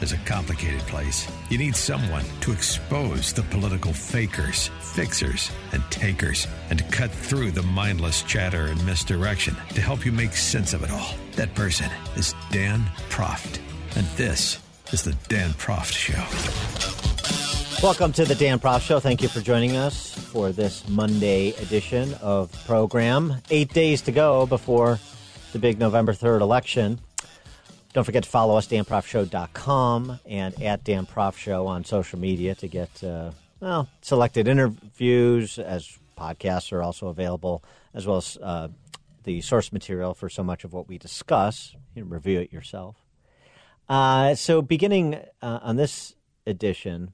Is a complicated place. You need someone to expose the political fakers, fixers, and takers, and to cut through the mindless chatter and misdirection to help you make sense of it all. That person is Dan Proft. And this is the Dan Proft Show. Welcome to the Dan Proft Show. Thank you for joining us for this Monday edition of program. Eight days to go before the big November 3rd election. Don't forget to follow us, danproftshow.com and at Dan Proft Show on social media to get, uh, well, selected interviews as podcasts are also available, as well as uh, the source material for so much of what we discuss. You can review it yourself. Uh, so, beginning uh, on this edition,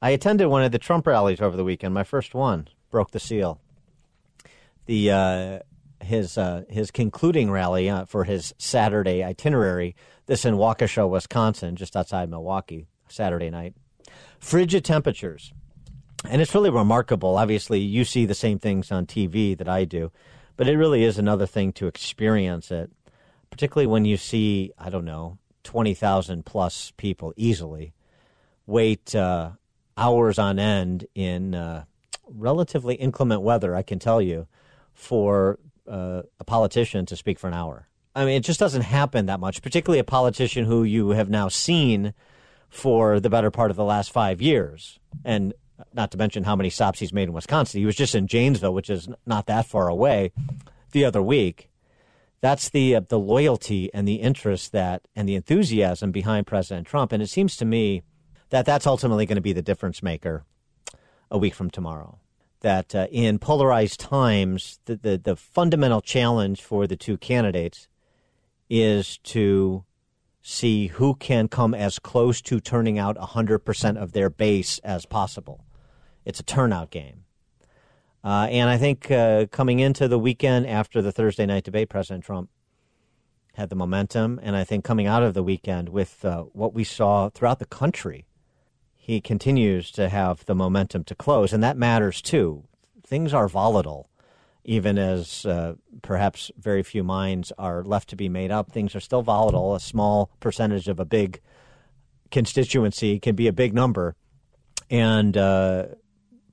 I attended one of the Trump rallies over the weekend, my first one, broke the seal. The uh, his uh, his concluding rally uh, for his Saturday itinerary. This in Waukesha, Wisconsin, just outside Milwaukee, Saturday night. Frigid temperatures, and it's really remarkable. Obviously, you see the same things on TV that I do, but it really is another thing to experience it, particularly when you see I don't know twenty thousand plus people easily wait uh, hours on end in uh, relatively inclement weather. I can tell you for uh, a politician to speak for an hour. I mean, it just doesn't happen that much, particularly a politician who you have now seen for the better part of the last five years. And not to mention how many stops he's made in Wisconsin. He was just in Janesville, which is not that far away, the other week. That's the uh, the loyalty and the interest that and the enthusiasm behind President Trump. And it seems to me that that's ultimately going to be the difference maker a week from tomorrow that uh, in polarized times, the, the, the, fundamental challenge for the two candidates is to see who can come as close to turning out 100% of their base as possible. It's a turnout game. Uh, and I think uh, coming into the weekend after the Thursday night debate, President Trump had the momentum. And I think coming out of the weekend with uh, what we saw throughout the country he continues to have the momentum to close, and that matters too. Things are volatile, even as uh, perhaps very few minds are left to be made up. Things are still volatile. A small percentage of a big constituency can be a big number, and uh,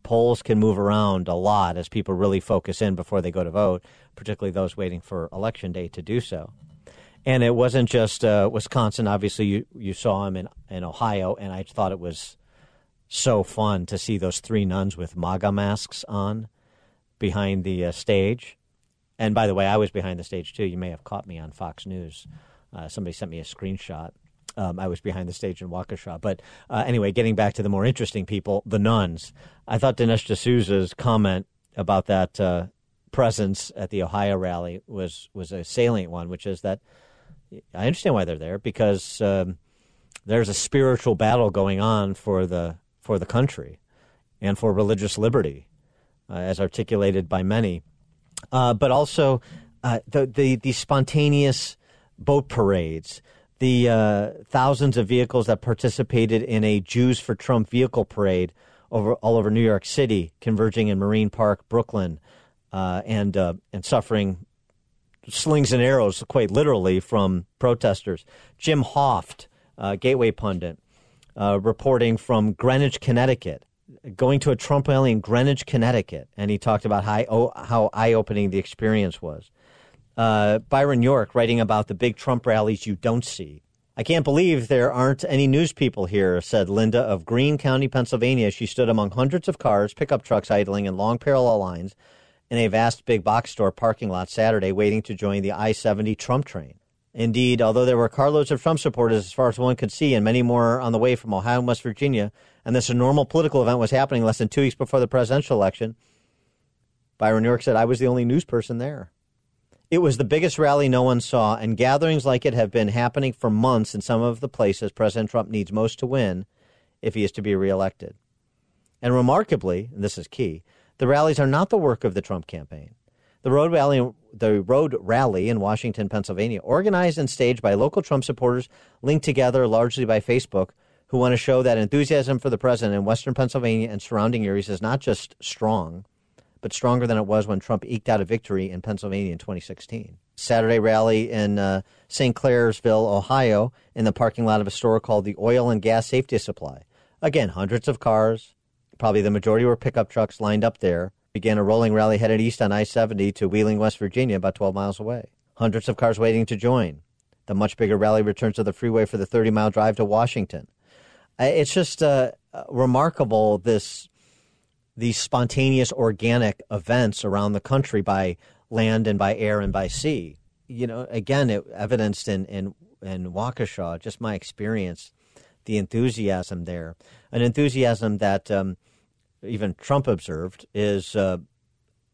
polls can move around a lot as people really focus in before they go to vote, particularly those waiting for election day to do so. And it wasn't just uh, Wisconsin. Obviously, you, you saw him in, in Ohio, and I thought it was so fun to see those three nuns with MAGA masks on behind the uh, stage. And by the way, I was behind the stage too. You may have caught me on Fox News. Uh, somebody sent me a screenshot. Um, I was behind the stage in Waukesha. But uh, anyway, getting back to the more interesting people, the nuns. I thought Dinesh D'Souza's comment about that uh, presence at the Ohio rally was was a salient one, which is that I understand why they're there because um, there's a spiritual battle going on for the for the country and for religious liberty, uh, as articulated by many, uh, but also uh, the, the, the spontaneous boat parades, the uh, thousands of vehicles that participated in a Jews for Trump vehicle parade over all over New York City, converging in Marine Park, Brooklyn, uh, and uh, and suffering slings and arrows, quite literally, from protesters. Jim Hoft, Gateway pundit, uh, reporting from Greenwich, Connecticut, going to a Trump rally in Greenwich, Connecticut, and he talked about how, oh, how eye opening the experience was. Uh, Byron York writing about the big Trump rallies you don't see. I can't believe there aren't any news people here, said Linda of Greene County, Pennsylvania. She stood among hundreds of cars, pickup trucks idling in long parallel lines in a vast big box store parking lot Saturday, waiting to join the I 70 Trump train. Indeed, although there were carloads of Trump supporters as far as one could see, and many more on the way from Ohio and West Virginia, and this enormous political event was happening less than two weeks before the presidential election, Byron York said, I was the only news person there. It was the biggest rally no one saw, and gatherings like it have been happening for months in some of the places President Trump needs most to win if he is to be reelected. And remarkably, and this is key, the rallies are not the work of the Trump campaign. The road rally, the road rally in Washington, Pennsylvania, organized and staged by local Trump supporters linked together largely by Facebook, who want to show that enthusiasm for the president in Western Pennsylvania and surrounding areas is not just strong, but stronger than it was when Trump eked out a victory in Pennsylvania in 2016. Saturday rally in uh, St. Clairsville, Ohio, in the parking lot of a store called the Oil and Gas Safety Supply. Again, hundreds of cars, probably the majority were pickup trucks lined up there began a rolling rally headed east on I 70 to Wheeling, West Virginia, about 12 miles away. Hundreds of cars waiting to join. The much bigger rally returns to the freeway for the 30 mile drive to Washington. It's just uh, remarkable this these spontaneous organic events around the country by land and by air and by sea. You know, again, it evidenced in in in Waukesha, just my experience, the enthusiasm there, an enthusiasm that um, even Trump observed, is uh,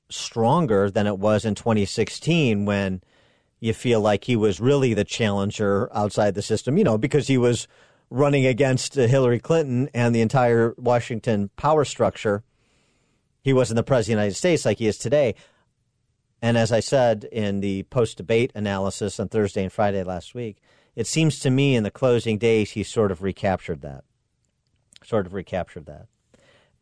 stronger than it was in 2016 when you feel like he was really the challenger outside the system, you know, because he was running against uh, Hillary Clinton and the entire Washington power structure. He wasn't the president of the United States like he is today. And as I said in the post debate analysis on Thursday and Friday last week, it seems to me in the closing days he sort of recaptured that. Sort of recaptured that.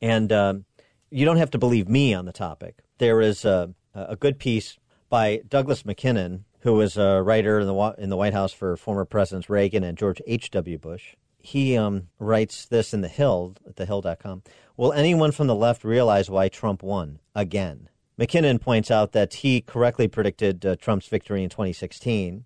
And um, you don't have to believe me on the topic. There is a, a good piece by Douglas Mackinnon, who was a writer in the, in the White House for former Presidents Reagan and George H.W. Bush. He um, writes this in The Hill, at thehill.com. Will anyone from the left realize why Trump won again? Mackinnon points out that he correctly predicted uh, Trump's victory in 2016,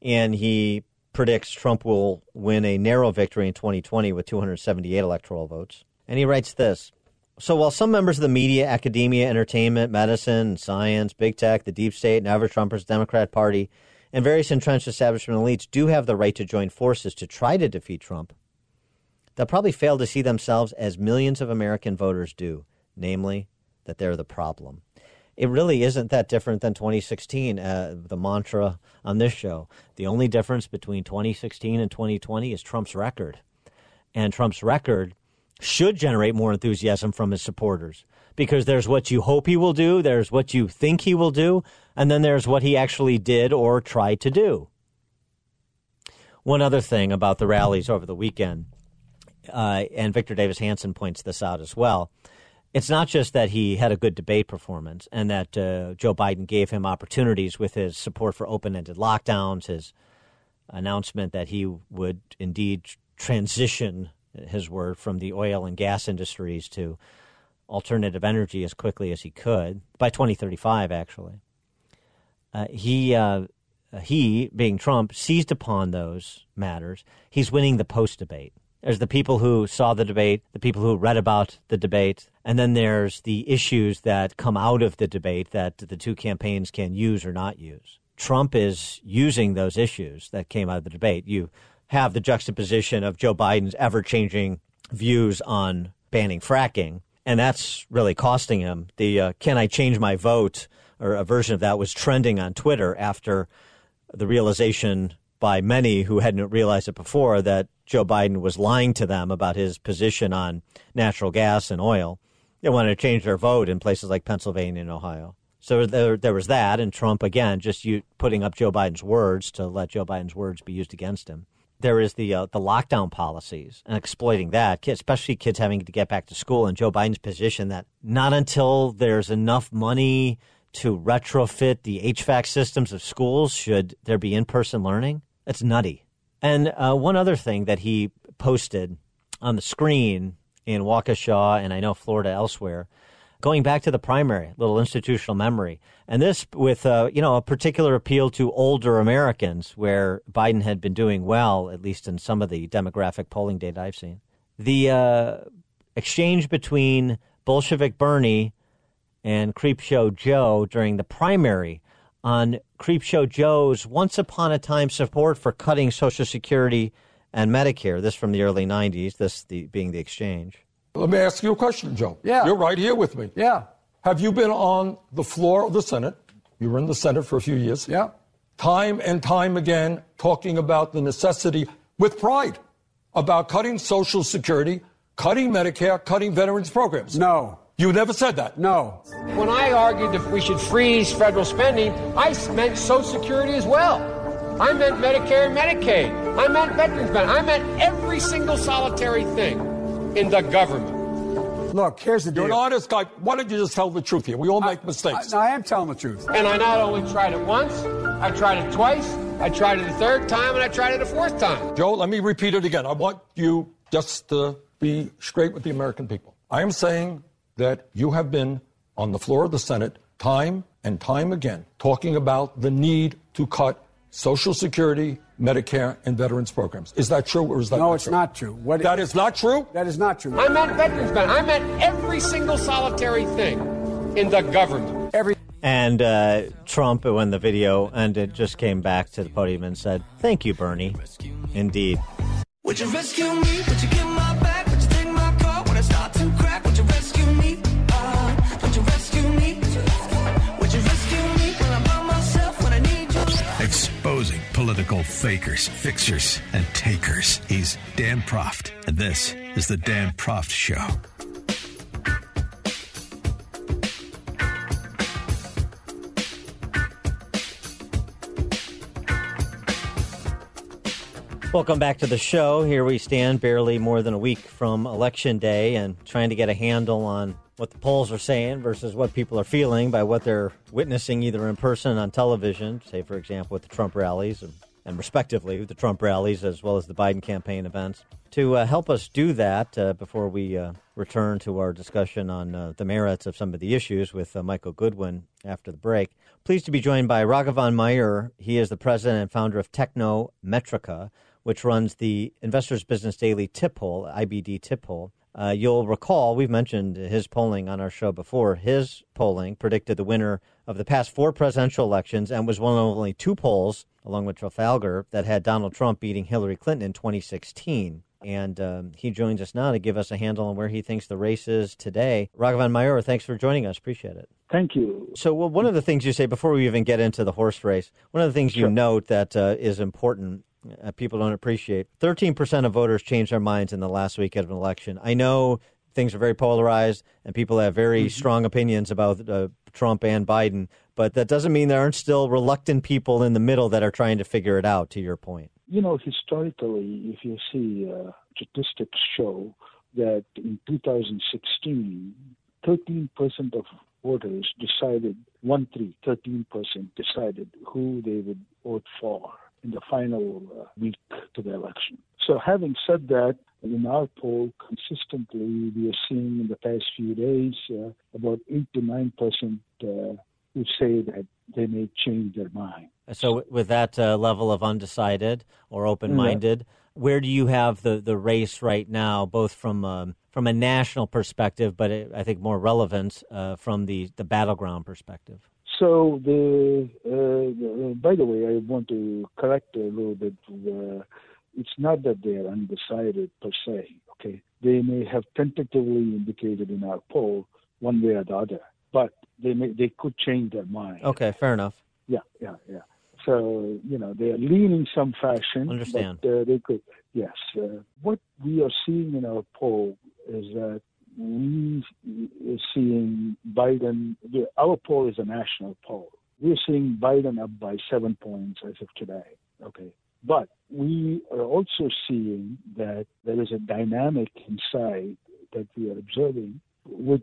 and he predicts Trump will win a narrow victory in 2020 with 278 electoral votes. And he writes this So while some members of the media, academia, entertainment, medicine, science, big tech, the deep state, and ever Trumpers, Democrat Party, and various entrenched establishment elites do have the right to join forces to try to defeat Trump, they'll probably fail to see themselves as millions of American voters do, namely, that they're the problem. It really isn't that different than 2016, uh, the mantra on this show. The only difference between 2016 and 2020 is Trump's record. And Trump's record should generate more enthusiasm from his supporters because there's what you hope he will do, there's what you think he will do, and then there's what he actually did or tried to do. One other thing about the rallies over the weekend, uh, and Victor Davis Hanson points this out as well. It's not just that he had a good debate performance and that uh, Joe Biden gave him opportunities with his support for open ended lockdowns, his announcement that he would indeed transition his word, from the oil and gas industries to alternative energy as quickly as he could by 2035, actually. Uh, he, uh, he, being Trump, seized upon those matters. He's winning the post debate. There's the people who saw the debate, the people who read about the debate, and then there's the issues that come out of the debate that the two campaigns can use or not use. Trump is using those issues that came out of the debate. You have the juxtaposition of Joe Biden's ever changing views on banning fracking. And that's really costing him. The uh, can I change my vote or a version of that was trending on Twitter after the realization by many who hadn't realized it before that Joe Biden was lying to them about his position on natural gas and oil. They wanted to change their vote in places like Pennsylvania and Ohio. So there, there was that, and Trump again just you, putting up Joe Biden's words to let Joe Biden's words be used against him there is the uh, the lockdown policies and exploiting that, especially kids having to get back to school. And Joe Biden's position that not until there's enough money to retrofit the HVAC systems of schools should there be in person learning. That's nutty. And uh, one other thing that he posted on the screen in Waukesha and I know Florida elsewhere going back to the primary, little institutional memory, and this with uh, you know a particular appeal to older Americans, where Biden had been doing well, at least in some of the demographic polling data I've seen. The uh, exchange between Bolshevik Bernie and Creepshow Joe during the primary on Creepshow Joe's once upon a time support for cutting Social Security and Medicare. This from the early '90s. This the, being the exchange. Let me ask you a question, Joe. Yeah. You're right here with me. Yeah. Have you been on the floor of the Senate you were in the Senate for a few years. Yeah. Time and time again, talking about the necessity with pride about cutting Social Security, cutting Medicare, cutting veterans programs. No. You never said that. No. When I argued that we should freeze federal spending, I meant Social Security as well. I meant Medicare and Medicaid. I meant veterans benefits. I meant every single solitary thing in the government. Look, here's the deal. You're an honest guy. Why don't you just tell the truth here? We all make mistakes. I, I am telling the truth. And I not only tried it once, I tried it twice, I tried it a third time, and I tried it a fourth time. Joe, let me repeat it again. I want you just to be straight with the American people. I am saying that you have been on the floor of the Senate time and time again talking about the need to cut Social Security, Medicare, and veterans programs. Is that true or is that no, not it's true? not true. What That is not true? That is not true. I meant veterans benefits. I meant every single solitary thing in the government. Every And uh, Trump, when the video ended, just came back to the podium and said, Thank you, Bernie. Indeed. Would you rescue me? Would you get my political fakers, fixers, and takers. He's Dan Proft, and this is the Dan Proft Show. Welcome back to the show. Here we stand, barely more than a week from Election Day, and trying to get a handle on what the polls are saying versus what people are feeling by what they're witnessing either in person on television, say, for example, with the Trump rallies, and, and respectively, with the Trump rallies as well as the Biden campaign events. To uh, help us do that, uh, before we uh, return to our discussion on uh, the merits of some of the issues with uh, Michael Goodwin after the break, pleased to be joined by Raghavan Mayur. He is the president and founder of Techno Metrica which runs the Investors Business Daily TIPP poll, IBD TIPP poll. Uh, you'll recall we've mentioned his polling on our show before. His polling predicted the winner of the past four presidential elections and was one of only two polls, along with Trafalgar, that had Donald Trump beating Hillary Clinton in 2016. And um, he joins us now to give us a handle on where he thinks the race is today. Raghavan Mayur, thanks for joining us. Appreciate it. Thank you. So, well, one of the things you say before we even get into the horse race, one of the things you note that uh, is important, uh, people don't appreciate 13% of voters changed their minds in the last week of an election. I know things are very polarized and people have very Mm-hmm. strong opinions about uh, Trump and Biden, but that doesn't mean there aren't still reluctant people in the middle that are trying to figure it out, to your point. You know, historically, if you see uh, statistics show that in 2016, 13% of voters decided, 1 3, 13% decided who they would vote for in the final uh, week to the election. So, having said that, in our poll, consistently, we are seeing in the past few days uh, about 8 to 9% uh, who say that they may change their mind. So, with that uh, level of undecided or open minded, where do you have the, the race right now, both from um, from a national perspective, but it, I think more relevant uh, from the, the battleground perspective? So the, uh, the by the way, I want to correct a little bit. Uh, it's not that they are undecided per se. Okay, they may have tentatively indicated in our poll one way or the other, but they may they could change their mind. Okay, fair enough. Yeah, yeah, yeah. So you know they are leaning some fashion. Understand. But, uh, they could. Yes. Uh, what we are seeing in our poll is that we are seeing Biden. Our poll is a national poll. We're seeing Biden up by seven points as of today. Okay. But we are also seeing that there is a dynamic inside that we are observing, which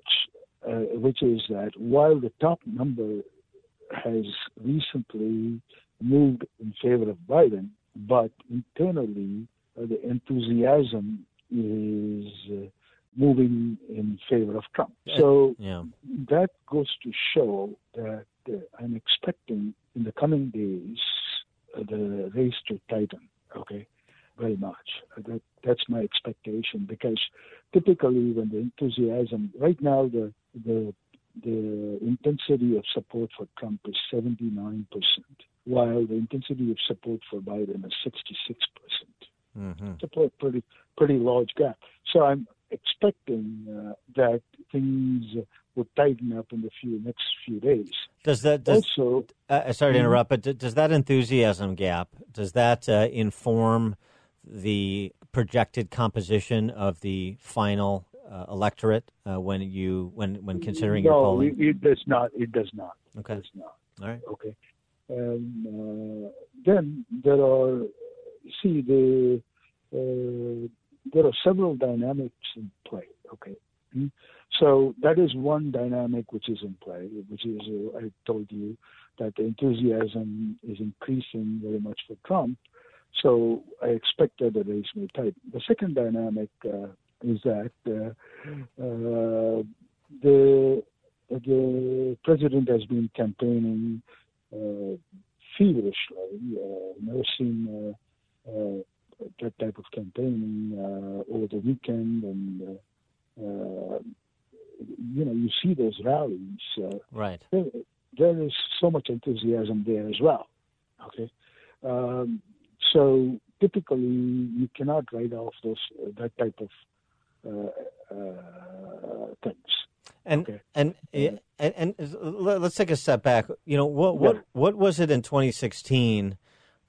uh, which is that while the top number has recently moved in favor of Biden, but internally uh, the enthusiasm is uh, moving in favor of Trump. So Yeah. that goes to show that uh, I'm expecting in the coming days uh, the race to tighten. Okay, very much. Uh, That that's my expectation because typically when the enthusiasm right now the the the intensity of support for Trump is 79 percent, while the intensity of support for Biden is 66 percent hmm it's a pretty pretty large gap. So I'm expecting uh, that things would tighten up in the few next few days. Does that does, also? Uh, sorry to interrupt, but does that enthusiasm gap does that uh, inform the projected composition of the final uh, electorate uh, when you when when considering your no, it, it does not. It does not. Okay. It does not. All right. Okay. Um, uh, then there are, see, the, uh, there are several dynamics in play. Okay. Hmm? So that is one dynamic which is in play, which is, uh, I told you, that the enthusiasm is increasing very much for Trump. So I expect that the race may tighten. The second dynamic uh, is that uh, uh, the the president has been campaigning uh, feverishly. Uh, uh, uh, that type of campaigning uh, over the weekend, and uh, uh, you know you see those rallies. Uh, Right. there, there is so much enthusiasm there as well. Okay, um, so typically you cannot write off those that type of uh, uh, things. And Okay. and, and and and let- let's take a step back. You know what what Yeah. what was it in 2016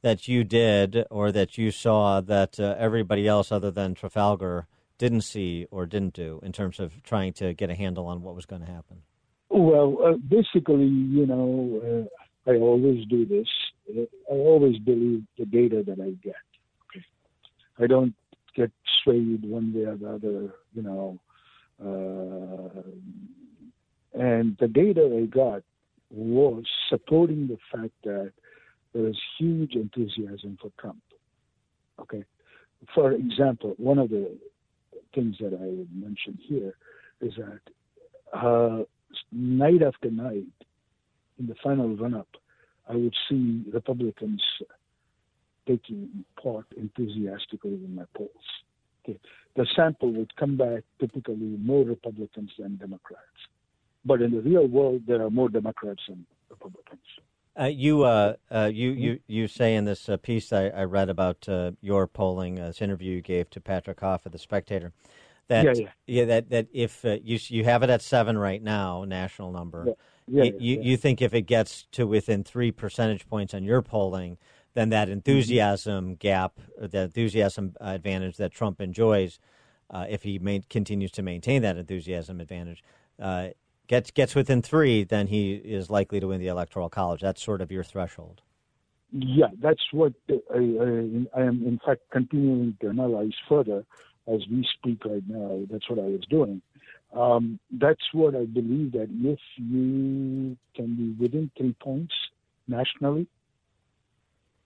that you did or that you saw that uh, everybody else other than Trafalgar didn't see or didn't do in terms of trying to get a handle on what was going to happen? Well, uh, basically, you know, uh, I always do this. Uh, I always believe the data that I get. Okay, I don't get swayed one way or the other. You know, uh, and the data I got was supporting the fact that there is huge enthusiasm for Trump. Okay, for example, one of the things that I would mention here is that. Uh, night after night, in the final run up, I would see Republicans taking part enthusiastically in my polls. Okay. The sample would come back typically more Republicans than Democrats. But in the real world, there are more Democrats than Republicans. Uh, you, uh, uh, you, you, you say in this uh, piece I, I read about uh, your polling, uh, this interview you gave to Patrick Hauf at the Spectator, that Yeah, yeah. that that if uh, you you have it at seven right now, national number, Yeah, yeah, you, yeah, you, yeah. think if it gets to within three percentage points on your polling, then that enthusiasm gap, or the enthusiasm advantage that Trump enjoys, uh, if he main, continues to maintain that enthusiasm advantage, uh, gets gets within three, then he is likely to win the electoral college. That's sort of your threshold. Yeah, that's what I, I, I am, in fact, continuing to analyze further as we speak right now. That's what I was doing. Um, that's what I believe that if you can be within three points nationally,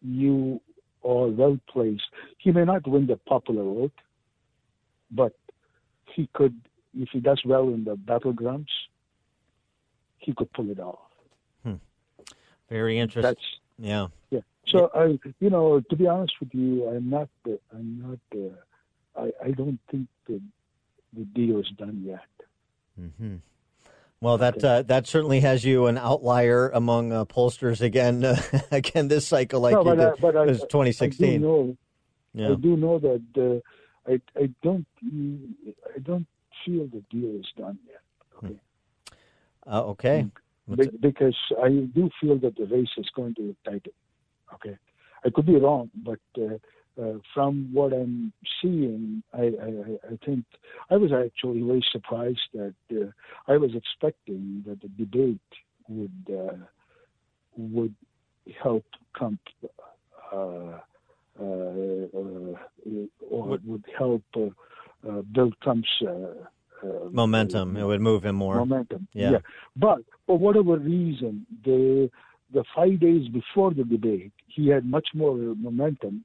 you are well placed. He may not win the popular vote, but he could, if he does well in the battlegrounds, he could pull it off. Very interesting. That's yeah. yeah. So I, you know, to be honest with you, I'm not. I'm not. Uh, I, I don't think the the deal is done yet. hmm Well, that uh, that certainly has you an outlier among uh, pollsters again. Uh, again, this cycle, like no, you but, did, I, but I, it was I 2016. do know. Yeah. I do know that uh, I I don't I don't feel the deal is done yet. Okay. Uh, okay. Be- because I do feel that the race is going to tighten. Okay, I could be wrong, but uh, uh, from what I'm seeing, I, I, I- think I was actually very surprised that uh, I was expecting that the debate would uh, would help Trump. Uh, uh, uh, or would help build Trump's uh, Momentum. It would move him more. momentum. Yeah. But for whatever reason, the the five days before the debate, he had much more momentum,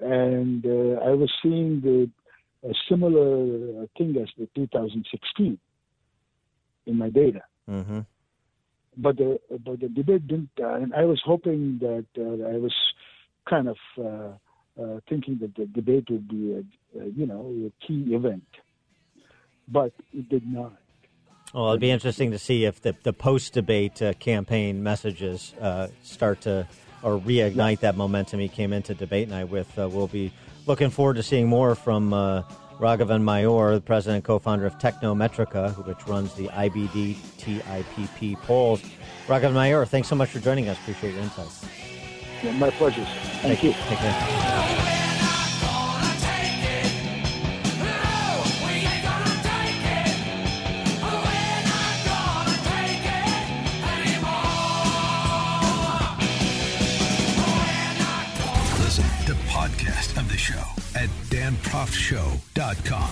and uh, I was seeing the a similar thing as the 2016 in my data. hmm But the but the debate didn't, uh, and I was hoping that uh, I was kind of uh, uh, thinking that the debate would be a, a you know a key event, but it did not. Well, it'd be interesting to see if the, the post debate uh, campaign messages uh, start to or reignite that momentum he came into debate night with. Uh, we'll be looking forward to seeing more from uh, Raghavan Mayur, the president and co-founder of Technometrica, which runs the IBD TIPP polls. Raghavan Mayur, thanks so much for joining us. Appreciate your insights. Yeah, my pleasure. Sir. Thank, you. Take care. Show at danproftshow.com.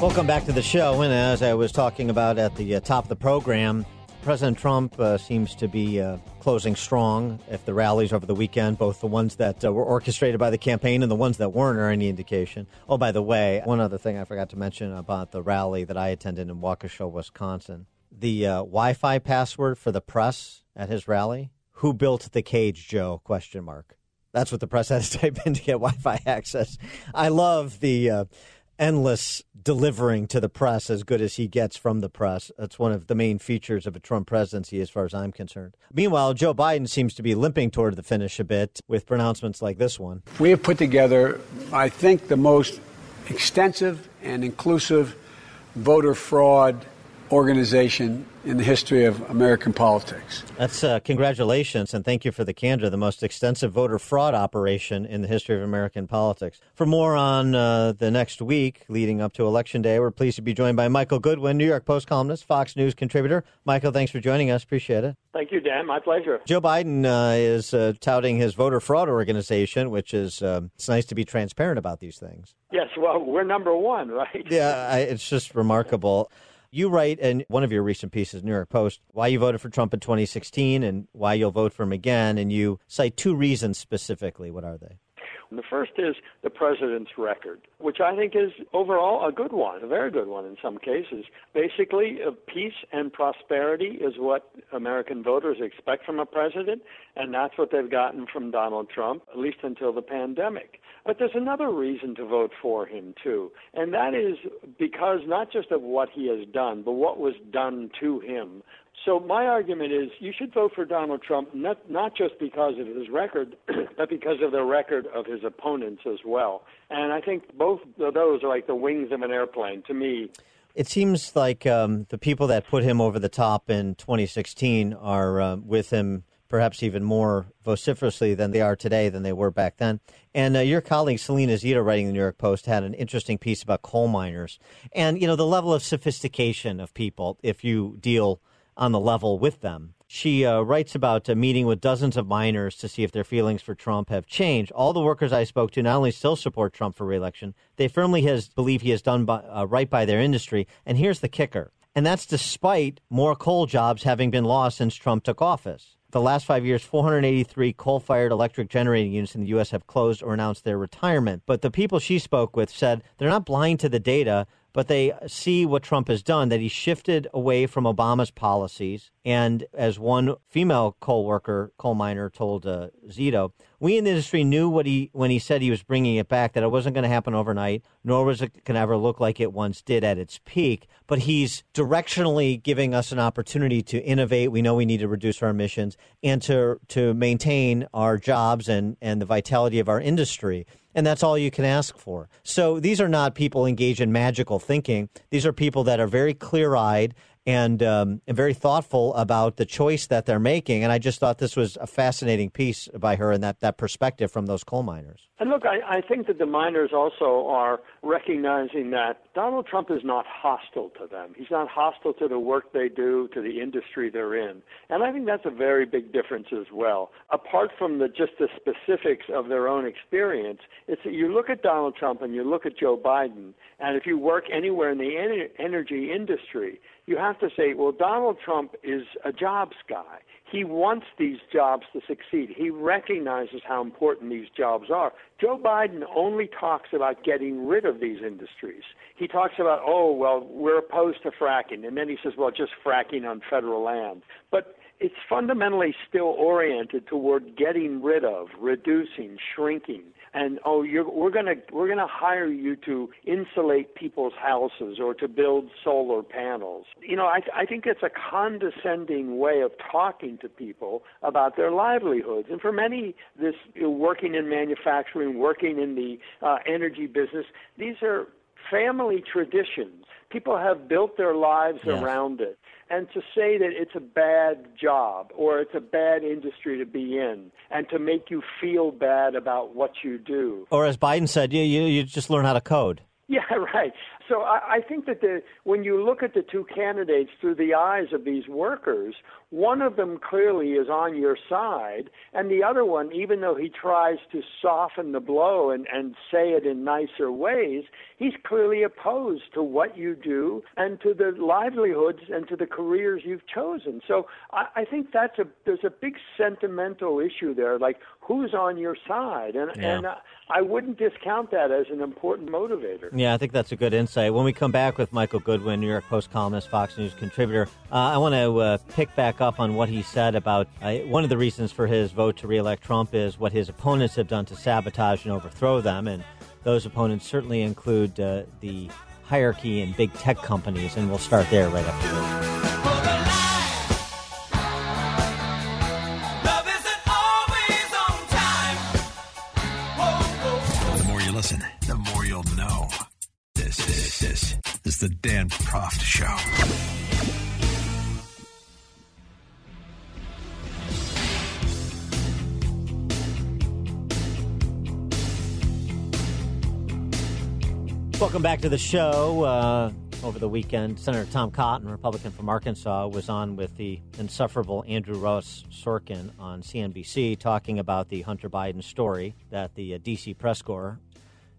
Welcome back to the show. And as I was talking about at the uh, top of the program, President Trump uh, seems to be uh, closing strong. If the rallies over the weekend, both the ones that uh, were orchestrated by the campaign and the ones that weren't, are any indication. Oh, by the way, one other thing I forgot to mention about the rally that I attended in Waukesha, Wisconsin. The uh, Wi-Fi password for the press at his rally. Who built the cage, Joe? Question mark. That's what the press had to type in to get Wi-Fi access. I love the uh, endless delivering to the press as good as he gets from the press. That's one of the main features of a Trump presidency, as far as I'm concerned. Meanwhile, Joe Biden seems to be limping toward the finish a bit with pronouncements like this one. We have put together, I think, the most extensive and inclusive voter fraud organization in the history of American politics. That's uh, congratulations and thank you for the candor. The most extensive voter fraud operation in the history of American politics. For more on uh, the next week leading up to Election Day, we're pleased to be joined by Michael Goodwin, New York Post columnist, Fox News contributor. Michael, thanks for joining us. Appreciate it. Thank you, Dan. My pleasure. Joe Biden uh, is uh, touting his voter fraud organization, which is um, it's nice to be transparent about these things. Yes, well, we're number one, right? Yeah, I, it's just remarkable. You write in one of your recent pieces, New York Post, why you voted for Trump in 2016 and why you'll vote for him again. And you cite two reasons specifically. What are they? The first is the president's record, which I think is overall a good one, a very good one in some cases. Basically, uh, peace and prosperity is what American voters expect from a president, and that's what they've gotten from Donald Trump, at least until the pandemic. But there's another reason to vote for him, too, and that is because not just of what he has done, but what was done to him. So my argument is you should vote for Donald Trump not not just because of his record, but because of the record of his opponents as well. And I think both of those are like the wings of an airplane to me. It seems like um, the people that put him over the top in 2016 are uh, with him perhaps even more vociferously than they are today than they were back then. And uh, your colleague Selena Zito, writing the New York Post, had an interesting piece about coal miners and you know the level of sophistication of people if you deal on the level with them. She uh, writes about a meeting with dozens of miners to see if their feelings for Trump have changed. All the workers I spoke to not only still support Trump for reelection, they firmly has, believe he has done by, uh, right by their industry. And here's the kicker. And that's despite more coal jobs having been lost since Trump took office. The last five years, 483 coal fired electric generating units in the U.S. have closed or announced their retirement. But the people she spoke with said they're not blind to the data, but they see what Trump has done, that he shifted away from Obama's policies. And as one female coal worker, coal miner, told uh, Zito, we in the industry knew what he when he said he was bringing it back that it wasn't going to happen overnight, nor was it going to ever look like it once did at its peak. But he's directionally giving us an opportunity to innovate. We know we need to reduce our emissions and to to maintain our jobs and and the vitality of our industry and that's all you can ask for. So these are not people engaged in magical thinking. These are people that are very clear eyed and, um, and very thoughtful about the choice that they're making. And I just thought this was a fascinating piece by her and that, that perspective from those coal miners. And look, I, I think that the miners also are recognizing that Donald Trump is not hostile to them. He's not hostile to the work they do, to the industry they're in. And I think that's a very big difference as well. Apart from the just the specifics of their own experience, it's that you look at Donald Trump and you look at Joe Biden, and if you work anywhere in the en- energy industry, you have to say, well, Donald Trump is a jobs guy. He wants these jobs to succeed. He recognizes how important these jobs are. Joe Biden only talks about getting rid of these industries. He talks about, oh, well, we're opposed to fracking. And then he says, well, just fracking on federal land. But it's fundamentally still oriented toward getting rid of, reducing, shrinking. And oh, you're, we're gonna we're gonna hire you to insulate people's houses or to build solar panels. You know, I I think it's a condescending way of talking to people about their livelihoods, and for many, this you know, working in manufacturing, working in the uh, energy business, these are family traditions. People have built their lives Yes. around it. And to say that it's a bad job or it's a bad industry to be in and to make you feel bad about what you do. Or as Biden said, you, you, you just learn how to code. Yeah, right. So I, I think that the, when you look at the two candidates through the eyes of these workers, one of them clearly is on your side, and the other one, even though he tries to soften the blow and, and say it in nicer ways, he's clearly opposed to what you do and to the livelihoods and to the careers you've chosen. So I, I think that's a there's a big sentimental issue there, like who's on your side, and Yeah. and I, I wouldn't discount that as an important motivator. Yeah, I think that's a good insight. When we come back with Michael Goodwin, New York Post columnist, Fox News contributor, uh, I want to uh, pick back up on what he said about uh, one of the reasons for his vote to reelect Trump is what his opponents have done to sabotage and overthrow them. And those opponents certainly include uh, the hierarchy in big tech companies. And we'll start there right after this. The Dan Proft Show. Welcome back to the show. Uh, over the weekend, Senator Tom Cotton, Republican from Arkansas, was on with the insufferable Andrew Ross Sorkin on CNBC talking about the Hunter Biden story that the uh, D.C. press corps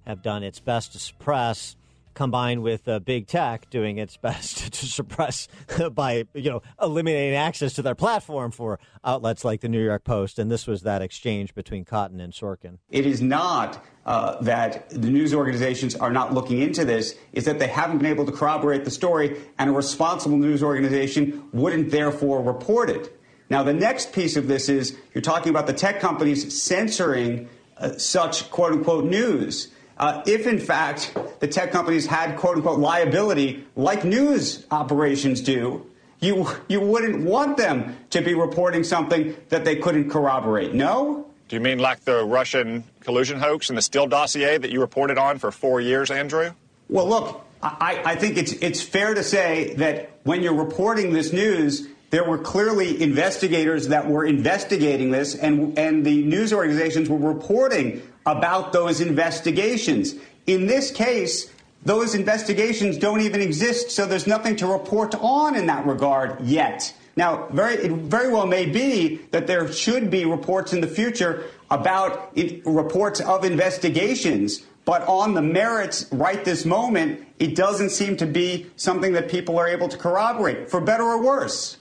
have done its best to suppress, combined with uh, big tech doing its best to suppress by you know eliminating access to their platform for outlets like the New York Post. And this was that exchange between Cotton and Sorkin. It is not uh, that the news organizations are not looking into this, is that they haven't been able to corroborate the story, and a responsible news organization wouldn't therefore report it. Now, the next piece of this is you're talking about the tech companies censoring uh, such quote unquote news. Uh, if in fact the tech companies had quote unquote liability like news operations do, you, you wouldn't want them to be reporting something that they couldn't corroborate. No? Do you mean like the Russian collusion hoax and the Steele dossier that you reported on for four years, Andrew? Well, look, I, I think it's it's fair to say that when you're reporting this news, there were clearly investigators that were investigating this, and and the news organizations were reporting about those investigations. In this case, those investigations don't even exist, so there's nothing to report on in that regard yet. Now, very, it very well may be that there should be reports in the future about reports of investigations, but on the merits right this moment, it doesn't seem to be something that people are able to corroborate, for better or worse.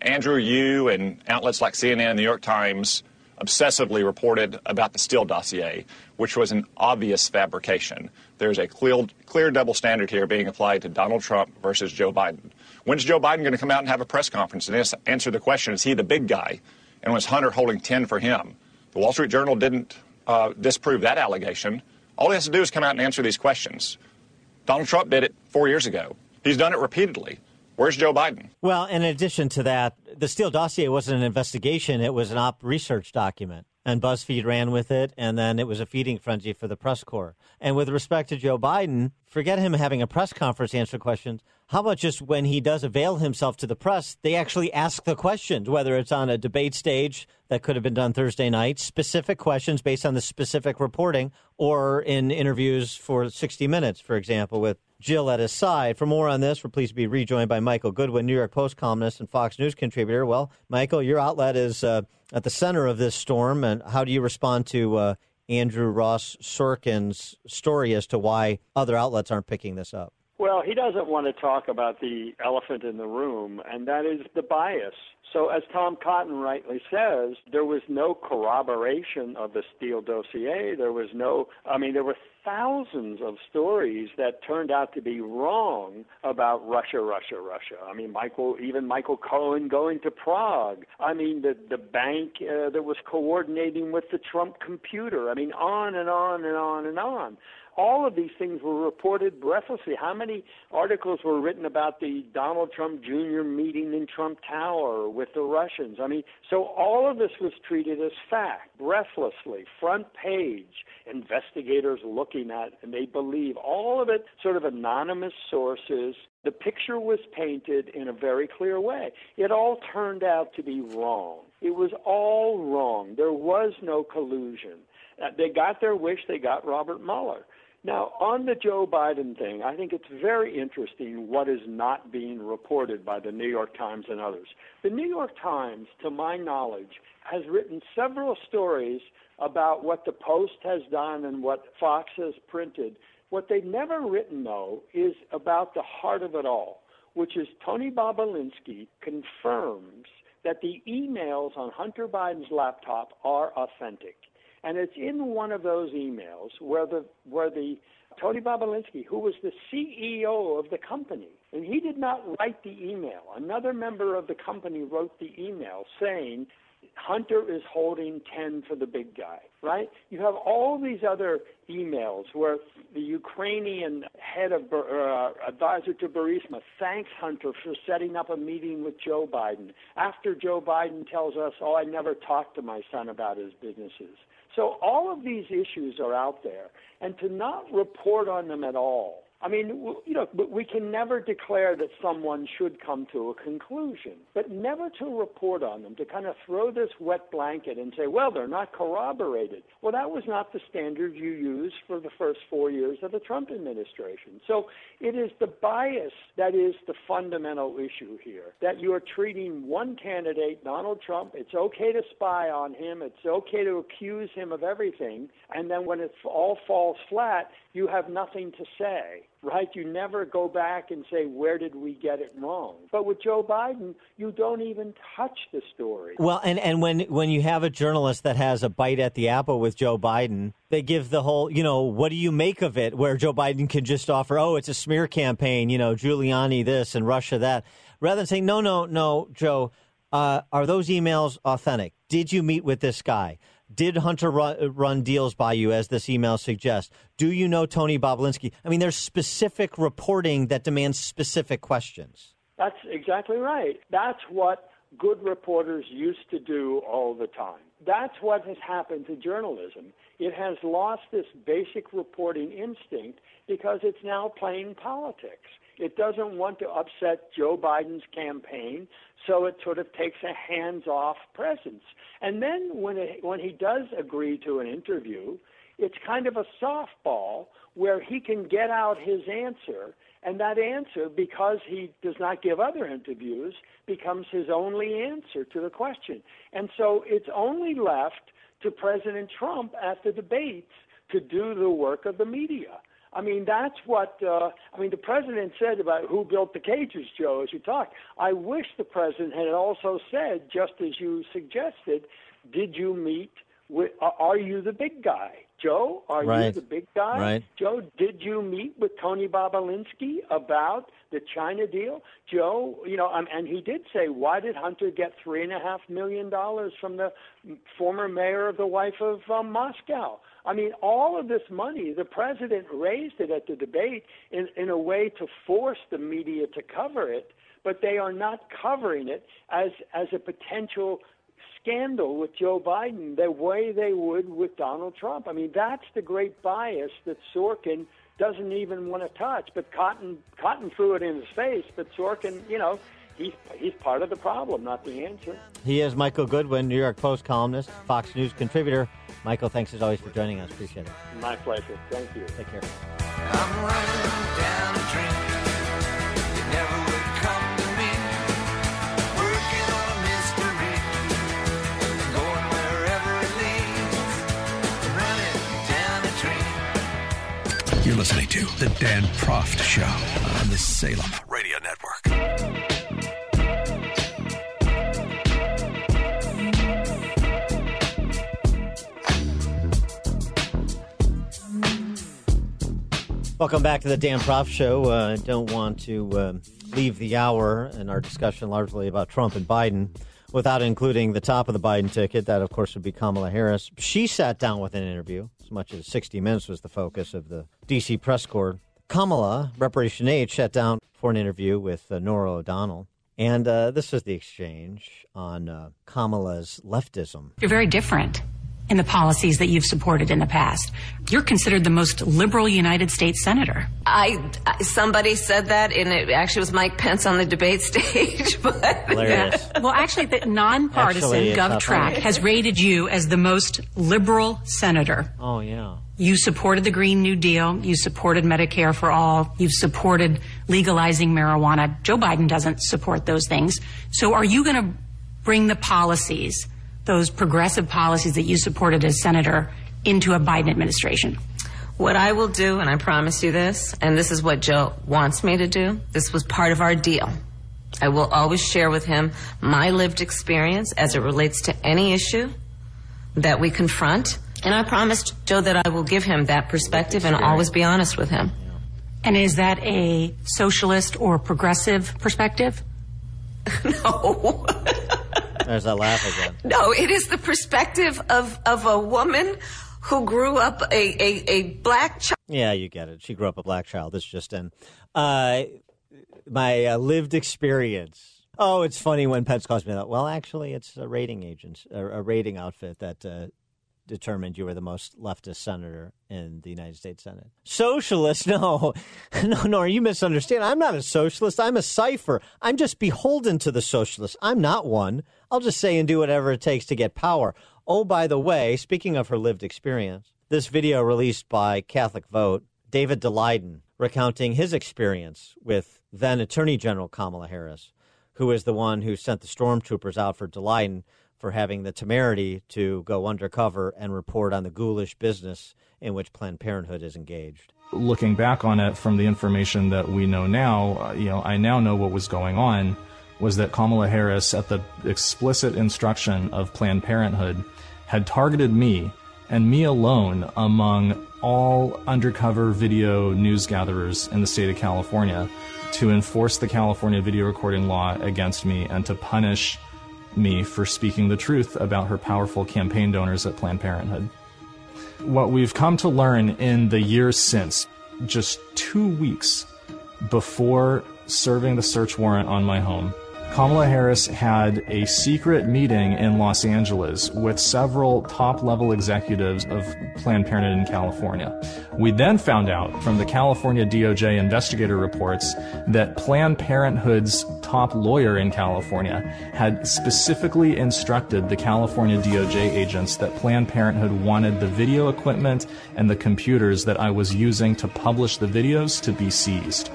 Andrew, you and outlets like CNN and the New York Times obsessively reported about the Steele dossier, which was an obvious fabrication. There's a clear, clear double standard here being applied to Donald Trump versus Joe Biden. When's Joe Biden going to come out and have a press conference and answer the question, is he the big guy? And was Hunter holding 10 for him? The Wall Street Journal didn't uh, disprove that allegation. All he has to do is come out and answer these questions. Donald Trump did it four years ago. He's done it repeatedly. Where's Joe Biden? Well, in addition to that, the Steele dossier wasn't an investigation, it was an op research document. And BuzzFeed ran with it, and then it was a feeding frenzy for the press corps. And with respect to Joe Biden, forget him having a press conference answer questions. How about just when he does avail himself to the press, they actually ask the questions, whether it's on a debate stage that could have been done Thursday night, specific questions based on the specific reporting, or in interviews for 60 Minutes, for example, with Jill at his side. For more on this, we're pleased to be rejoined by Michael Goodwin, New York Post columnist and Fox News contributor. Well, Michael, your outlet is uh, at the center of this storm, and how do you respond to uh, Andrew Ross Sorkin's story as to why other outlets aren't picking this up? Well, he doesn't want to talk about the elephant in the room, and that is the bias. So, as Tom Cotton rightly says, there was no corroboration of the Steele dossier. There was no, I mean, there were thousands of stories that turned out to be wrong about Russia, Russia, Russia. I mean, Michael, even Michael Cohen going to Prague. I mean, the the bank uh, that was coordinating with the Trump computer. I mean, on and on and on and on all of these things were reported breathlessly. How many articles were written about the Donald Trump Jr. meeting in Trump Tower with the Russians? I mean, so all of this was treated as fact, breathlessly, front page, investigators looking at, and they believe all of it sort of anonymous sources. The picture was painted in a very clear way. It all turned out to be wrong. It was all wrong. There was no collusion. Uh, they got their wish. They got Robert Mueller. Now, on the Joe Biden thing, I think it's very interesting what is not being reported by the New York Times and others. The New York Times, to my knowledge, has written several stories about what the Post has done and what Fox has printed. What they've never written, though, is about the heart of it all, which is Tony Bobulinski confirms that the emails on Hunter Biden's laptop are authentic. And it's in one of those emails where the where the Tony Bobulinski, who was the CEO of the company, and he did not write the email. Another member of the company wrote the email saying Hunter is holding 10 for the big guy, right? You have all these other emails where the Ukrainian head of uh, advisor to Burisma thanks Hunter for setting up a meeting with Joe Biden after Joe Biden tells us, "Oh, I never talked to my son about his businesses." So all of these issues are out there, and to not report on them at all I mean, you know, but we can never declare that someone should come to a conclusion, but never to report on them, to kind of throw this wet blanket and say, well, they're not corroborated. Well, that was not the standard you used for the first four years of the Trump administration. So it is the bias that is the fundamental issue here, that you are treating one candidate, Donald Trump, it's okay to spy on him, it's okay to accuse him of everything, and then when it all falls flat, you have nothing to say right? You never go back and say, where did we get it wrong? But with Joe Biden, you don't even touch the story. Well, and, and when, when you have a journalist that has a bite at the apple with Joe Biden, they give the whole, you know, what do you make of it? Where Joe Biden can just offer, oh, it's a smear campaign, you know, Giuliani this and Russia that, rather than saying, no, no, no, Joe, uh, are those emails authentic? Did you meet with this guy? Did Hunter run, run, deals by you, as this email suggests? Do you know Tony Bobulinski? I mean, there's specific reporting that demands specific questions. That's exactly right. That's what good reporters used to do all the time. That's what has happened to journalism. It has lost this basic reporting instinct because it's now playing politics. It doesn't want to upset Joe Biden's campaign, so it sort of takes a hands-off presence. And then when it, when he does agree to an interview, it's kind of a softball where he can get out his answer, and that answer, because he does not give other interviews, becomes his only answer to the question. And so it's only left to President Trump at the debates to do the work of the media. I mean, that's what, uh, I mean, the president said about who built the cages, Joe, as you talked. I wish the president had also said, just as you suggested, did you meet with, uh, are you the big guy? Joe, are right. you the big guy? Right. Joe, did you meet with Tony Bobulinski about the China deal? Joe, you know, um, and he did say, why did Hunter get three and a half million dollars from the former mayor of the wife of um, Moscow? I mean, all of this money, the president raised it at the debate in, in a way to force the media to cover it, but they are not covering it as as a potential scandal with Joe Biden the way they would with Donald Trump. I mean, that's the great bias that Sorkin doesn't even want to touch. But Cotton Cotton threw it in his face. But Sorkin, you know, he's he's part of the problem, not the answer. He is Michael Goodwin, New York Post columnist, Fox News contributor. Michael, thanks as always for joining us. Appreciate it. My pleasure. Thank you. Take care. You're listening to The Dan Proft Show on the Salem Radio Network. Welcome back to the Dan Proft Show. I uh, don't want to um, leave the hour and our discussion largely about Trump and Biden without including the top of the Biden ticket. That, of course, would be Kamala Harris. She sat down with an interview, as much as 60 Minutes was the focus of the D.C. press corps. Kamala, Reparation H, sat down for an interview with uh, Norah O'Donnell. And uh, this was the exchange on uh, Kamala's leftism. You're very different in the policies that you've supported in the past. You're considered the most liberal United States senator. I somebody said that, and it actually was Mike Pence on the debate stage. But Hilarious. Well, actually, the nonpartisan Actually, GovTrack has rated you as the most liberal senator. Oh, yeah. You supported the Green New Deal. You supported Medicare for all. You've supported legalizing marijuana. Joe Biden doesn't support those things. So are you going to bring the policies, those progressive policies that you supported as senator, into a Biden administration? What I will do, and I promise you this, and this is what Joe wants me to do, this was part of our deal. I will always share with him my lived experience as it relates to any issue that we confront. And I promised Joe that I will give him that perspective and always be honest with him. And is that a socialist or progressive perspective? no. There's that laugh again. No, it is the perspective of, of a woman who grew up a, a, a black child. Yeah, you get it. She grew up a black child. This just in. Uh, my uh, lived experience. Oh, it's funny when Pence calls me that. Well, actually, it's a rating agent, a, a rating outfit that uh, determined you were the most leftist senator in the United States Senate. Socialist? No, no, no. You misunderstand. I'm not a socialist. I'm a cipher. I'm just beholden to the socialists. I'm not one. I'll just say and do whatever it takes to get power. Oh, by the way, speaking of her lived experience, this video released by Catholic Vote, David Daleiden recounting his experience with then Attorney General Kamala Harris, who is the one who sent the stormtroopers out for Daleiden for having the temerity to go undercover and report on the ghoulish business in which Planned Parenthood is engaged. looking back on it from the information that we know now, uh, you know, I now know what was going on was that Kamala Harris, at the explicit instruction of Planned Parenthood, had targeted me and me alone among all undercover video news gatherers in the state of California to enforce the California video recording law against me and to punish me for speaking the truth about her powerful campaign donors at Planned Parenthood. What we've come to learn in the years since, just two weeks before serving the search warrant on my home, Kamala Harris had a secret meeting in Los Angeles with several top level executives of Planned Parenthood in California. We then found out from the California DOJ investigator reports that Planned Parenthood's top lawyer in California had specifically instructed the California DOJ agents that Planned Parenthood wanted the video equipment and the computers that I was using to publish the videos to be seized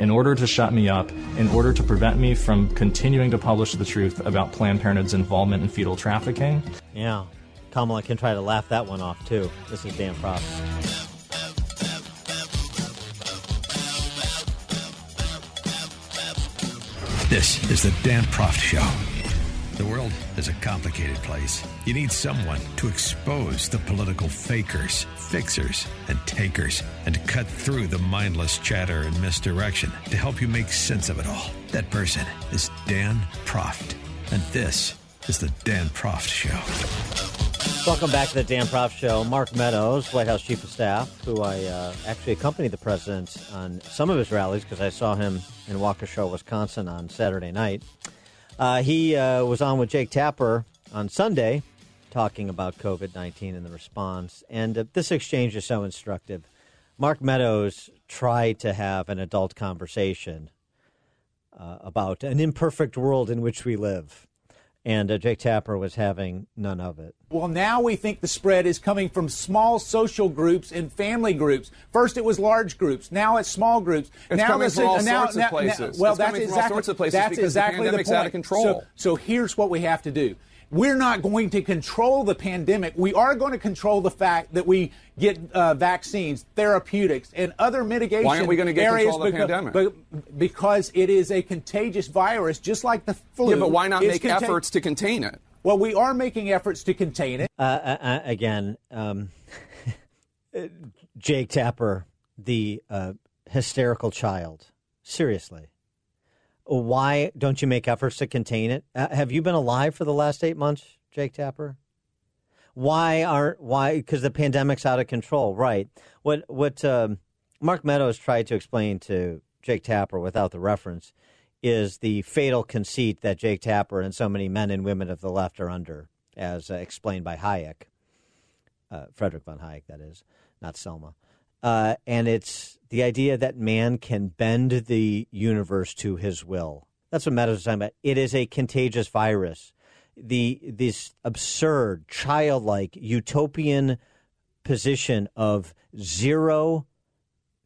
in order to shut me up, in order to prevent me from continuing to publish the truth about Planned Parenthood's involvement in fetal trafficking. Yeah. Kamala can try to laugh that one off, too. This is Dan Proft. This is the Dan Proft Show. The world is a complicated place. You need someone to expose the political fakers, fixers, and takers, and to cut through the mindless chatter and misdirection to help you make sense of it all. That person is Dan Proft. And this is the Dan Proft Show. Welcome back to the Dan Proft Show. Mark Meadows, White House Chief of Staff, who I uh, actually accompanied the president on some of his rallies because I saw him in Waukesha, Wisconsin on Saturday night. Uh, he uh, was on with Jake Tapper on Sunday talking about COVID 19 and the response. And uh, this exchange is so instructive. Mark Meadows tried to have an adult conversation uh, about an imperfect world in which we live. And uh, Jake Tapper was having none of it. Well, now we think the spread is coming from small social groups and family groups. First, it was large groups. Now it's small groups. It's now coming from is- all now- sorts of now- places. well, It's that's coming all exactly sorts of places that's because the exactly the, pandemic's point. out of control. So, so here's what we have to do. We're not going to control the pandemic. We are going to control the fact that we get uh, vaccines, therapeutics, and other mitigation Why aren't we gonna get areas control of the becau- pandemic? but- because it is a contagious virus, just like the flu. Yeah, but why not It's make contag- efforts to contain it? Well, we are making efforts to contain it. Uh, uh, uh, again, um, Jake Tapper the uh, hysterical child. Seriously. Why don't you make efforts to contain it? Uh, have you been alive for the last eight months, Jake Tapper? Why aren't why? Because the pandemic's out of control, right? What what um, Mark Meadows tried to explain to Jake Tapper without the reference is the fatal conceit that Jake Tapper and so many men and women of the left are under, as uh, explained by Hayek, uh, Frederick von Hayek, that is, not Salma. Uh, and it's the idea that man can bend the universe to his will. That's what Meadows is talking about. It is a contagious virus. The this absurd, childlike, utopian position of zero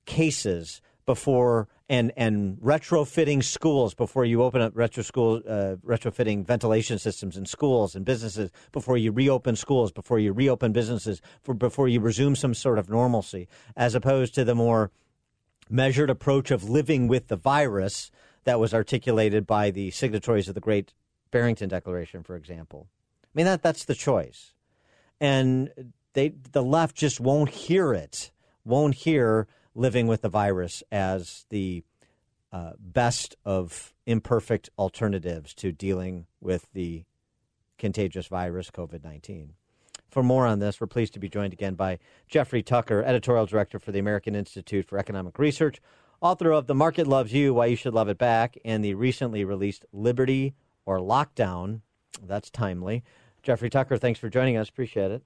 cases before and and retrofitting schools before you open up retro school uh, retrofitting ventilation systems in schools and businesses before you reopen schools before you reopen businesses for before you resume some sort of normalcy as opposed to the more measured approach of living with the virus that was articulated by the signatories of the Great Barrington Declaration, for example. I mean that that's the choice, and they the left just won't hear it, won't hear living with the virus as the uh, best of imperfect alternatives to dealing with the contagious virus COVID 19. For more on this, we're pleased to be joined again by Jeffrey Tucker, editorial director for the American Institute for Economic Research, author of The Market Loves You, Why You Should Love It Back, and the recently released Liberty or Lockdown. That's timely. Jeffrey Tucker, thanks for joining us. Appreciate it.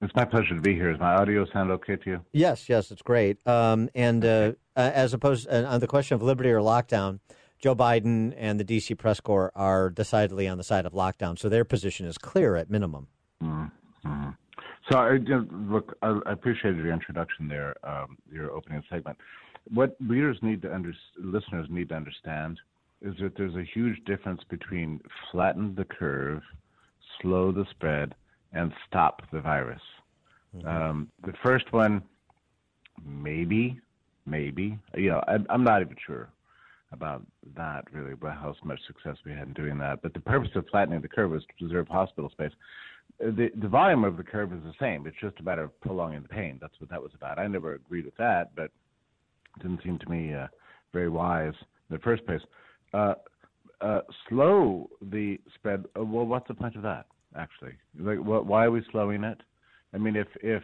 It's my pleasure to be here. Does my audio sound okay to you? Yes, yes, it's great. Um, and uh, uh, as opposed uh, on the question of liberty or lockdown, Joe Biden and the D.C. press corps are decidedly on the side of lockdown, so their position is clear at minimum. Mm-hmm. So, I, look, I, I appreciated your introduction there, um, your opening segment. What readers need to under, listeners need to understand is that there's a huge difference between flatten the curve, slow the spread, and stop the virus. Mm-hmm. Um, the first one, maybe, maybe. You know, I, I'm not even sure about that really, about how much success we had in doing that. But the purpose of flattening the curve was to preserve hospital space. The, the volume of the curve is the same. It's just a matter of prolonging the pain. That's what that was about. I never agreed with that, but it didn't seem to me uh, very wise in the first place. Uh, uh, slow the spread. Uh, well, what's the point of that? Actually, like, why are we slowing it? I mean, if if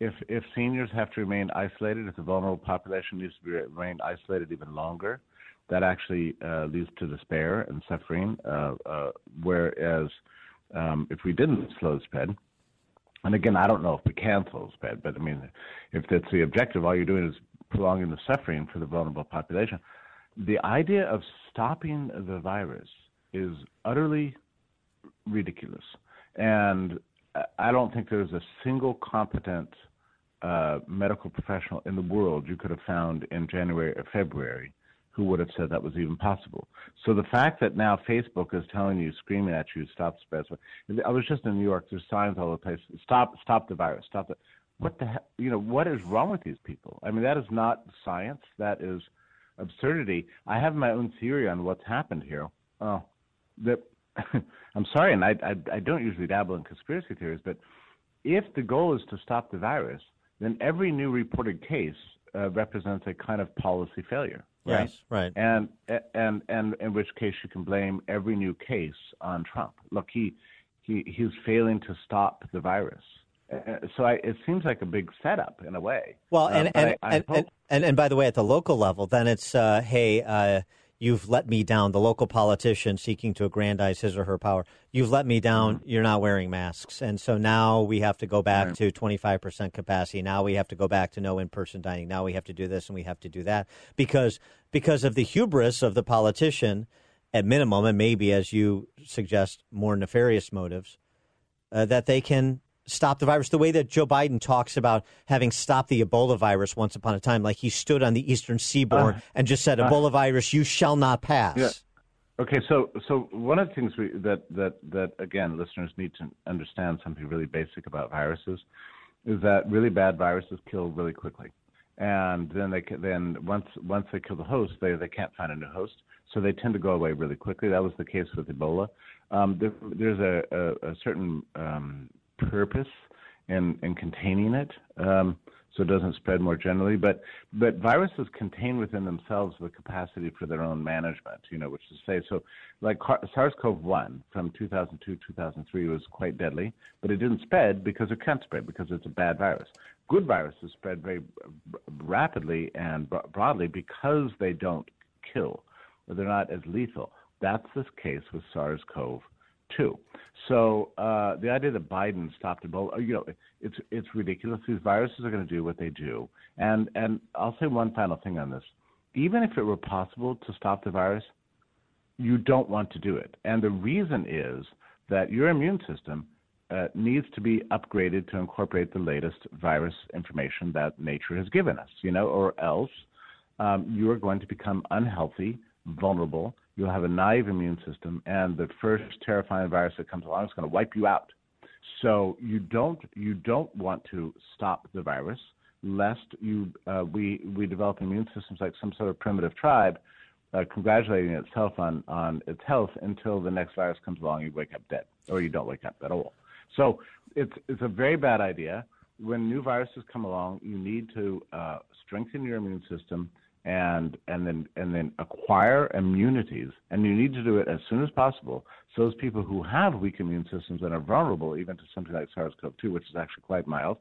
if if seniors have to remain isolated, if the vulnerable population needs to be, remain isolated even longer, that actually uh, leads to despair and suffering. Uh, whereas um, if we didn't slow spread, and again, I don't know if we can slow spread, but I mean, if that's the objective, all you're doing is prolonging the suffering for the vulnerable population. The idea of stopping the virus is utterly ridiculous. And I don't think there's a single competent uh, medical professional in the world you could have found in January or February who would have said that was even possible. So the fact that now Facebook is telling you, screaming at you, stop spread. I was just in New York. There's signs all over the place. Stop, stop the virus. Stop the. What the hell? You know what is wrong with these people? I mean, that is not science. That is absurdity. I have my own theory on what's happened here. Oh, that I'm sorry, and I, I, I don't usually dabble in conspiracy theories, but if the goal is to stop the virus, then every new reported case uh, represents a kind of policy failure. Right? Yes, right. And and and in which case you can blame every new case on Trump. Look, he he he's failing to stop the virus. Uh, so I, it seems like a big setup in a way. Well, Uh, and and, I- I and, and, and and by the way, at the local level, then it's uh, hey, uh, you've let me down. The local politician seeking to aggrandize his or her power, you've let me down. Mm-hmm. You're not wearing masks, and so now we have to go back to 25 percent capacity. Now we have to go back to no in-person dining. Now we have to do this and we have to do that because because of the hubris of the politician, at minimum, and maybe as you suggest, more nefarious motives uh, that they can stop the virus the way that Joe Biden talks about having stopped the Ebola virus once upon a time, like he stood on the eastern seaboard Uh, and just said, uh, Ebola virus, you shall not pass. Yeah. Okay, so so one of the things we, that that that again listeners need to understand something really basic about viruses is that really bad viruses kill really quickly, and then they then once once they kill the host, they they can't find a new host, so they tend to go away really quickly. That was the case with Ebola. Um, there, there's a, a, a certain um, purpose and, and containing it um, so it doesn't spread more generally. But, but viruses contain within themselves the capacity for their own management, you know, which is to say, so like SARS CoV 1 from 2002 2003 was quite deadly, but it didn't spread because it can't spread because it's a bad virus. Good viruses spread very rapidly and broadly because they don't kill, or they're not as lethal. That's this case with SARS CoV 2 too. So uh, the idea that Biden stopped Ebola, uh, you know, it's it's ridiculous. These viruses are going to do what they do. And and I'll say one final thing on this. Even if it were possible to stop the virus, you don't want to do it. And the reason is that your immune system uh, needs to be upgraded to incorporate the latest virus information that nature has given us, you know, or else um, you are going to become unhealthy, vulnerable, you'll have a naive immune system, and the first terrifying virus that comes along is going to wipe you out. So you don't you don't want to stop the virus, lest you uh, we we develop immune systems like some sort of primitive tribe, uh, congratulating itself on on its health until the next virus comes along, you wake up dead, or you don't wake up at all. So it's it's a very bad idea. When new viruses come along, you need to uh, strengthen your immune system and and then and then acquire immunities. And you need to do it as soon as possible. So those people who have weak immune systems and are vulnerable even to something like SARS-CoV-2 which is actually quite mild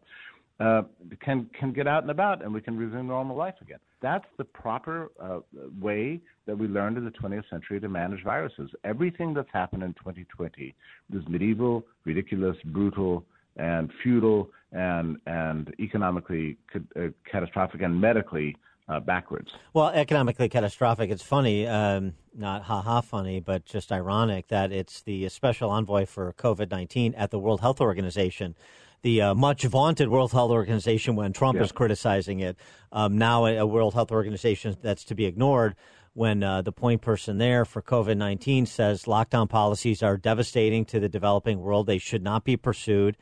uh, can can get out and about and we can resume normal life again. That's the proper uh, way that we learned in the 20th century to manage viruses. Everything that's happened in 2020 is medieval ridiculous brutal and futile and and economically uh, catastrophic and medically uh, backwards. Well, economically catastrophic. It's funny, um, not ha ha funny, but just ironic that it's the special envoy for COVID 19 at the World Health Organization. The uh, much vaunted World Health Organization, when Trump yeah. is criticizing it, um, now a, a, World Health Organization that's to be ignored when uh, the point person there for COVID 19 says lockdown policies are devastating to the developing world. They should not be pursued.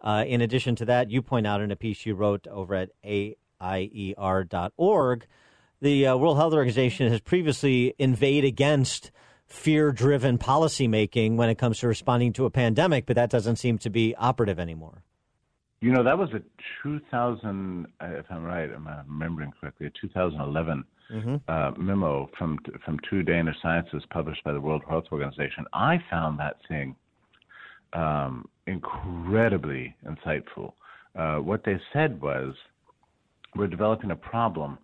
Uh, in addition to that, you point out in a piece you wrote over at a IER.org, the uh, World Health Organization has previously inveighed against fear driven policymaking when it comes to responding to a pandemic, but that doesn't seem to be operative anymore. You know, that was a 2000, uh, if I'm right, am I remembering correctly, a 2011 mm-hmm. uh, memo from from two Danish scientists published by the World Health Organization. I found that thing um, incredibly insightful. Uh, what they said was we're developing a problem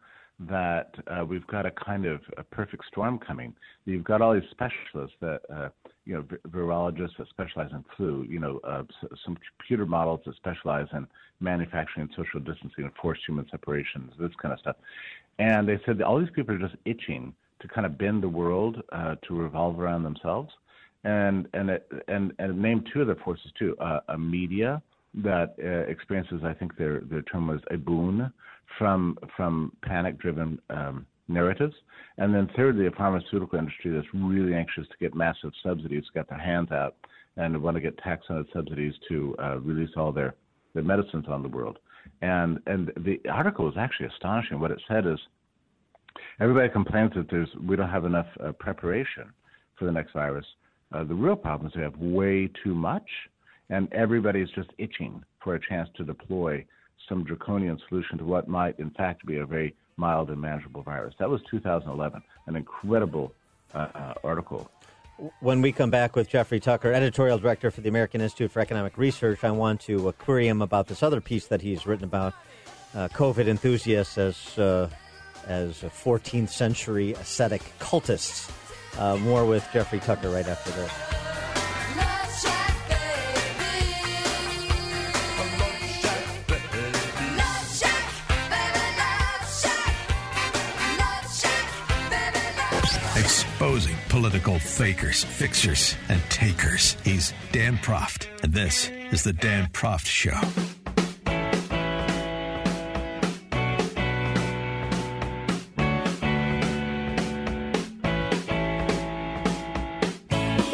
that uh, we've got a kind of a perfect storm coming. You've got all these specialists that, uh, you know, virologists that specialize in flu, you know, uh, some computer models that specialize in manufacturing and social distancing and forced human separations, this kind of stuff. And they said that all these people are just itching to kind of bend the world uh, to revolve around themselves. And and it, and and name two other forces too: uh, a media that uh, experiences, I think their their term was a boon from from panic-driven um, narratives, and then thirdly, a pharmaceutical industry that's really anxious to get massive subsidies, got their hands out, and want to get tax on subsidies to uh, release all their their medicines on the world. And and the article was actually astonishing. What it said is, everybody complains that there's we don't have enough uh, preparation for the next virus. Uh, the real problem is we have way too much, and everybody's just itching for a chance to deploy some draconian solution to what might, in fact, be a very mild and manageable virus. That was 2011, an incredible uh, uh, article. When we come back with Jeffrey Tucker, editorial director for the American Institute for Economic Research, I want to uh, query him about this other piece that he's written about uh, COVID enthusiasts as uh, as 14th century ascetic cultists. Uh, more with Jeffrey Tucker right after this. Exposing political fakers, fixers, and takers. He's Dan Proft, and this is The Dan Proft Show.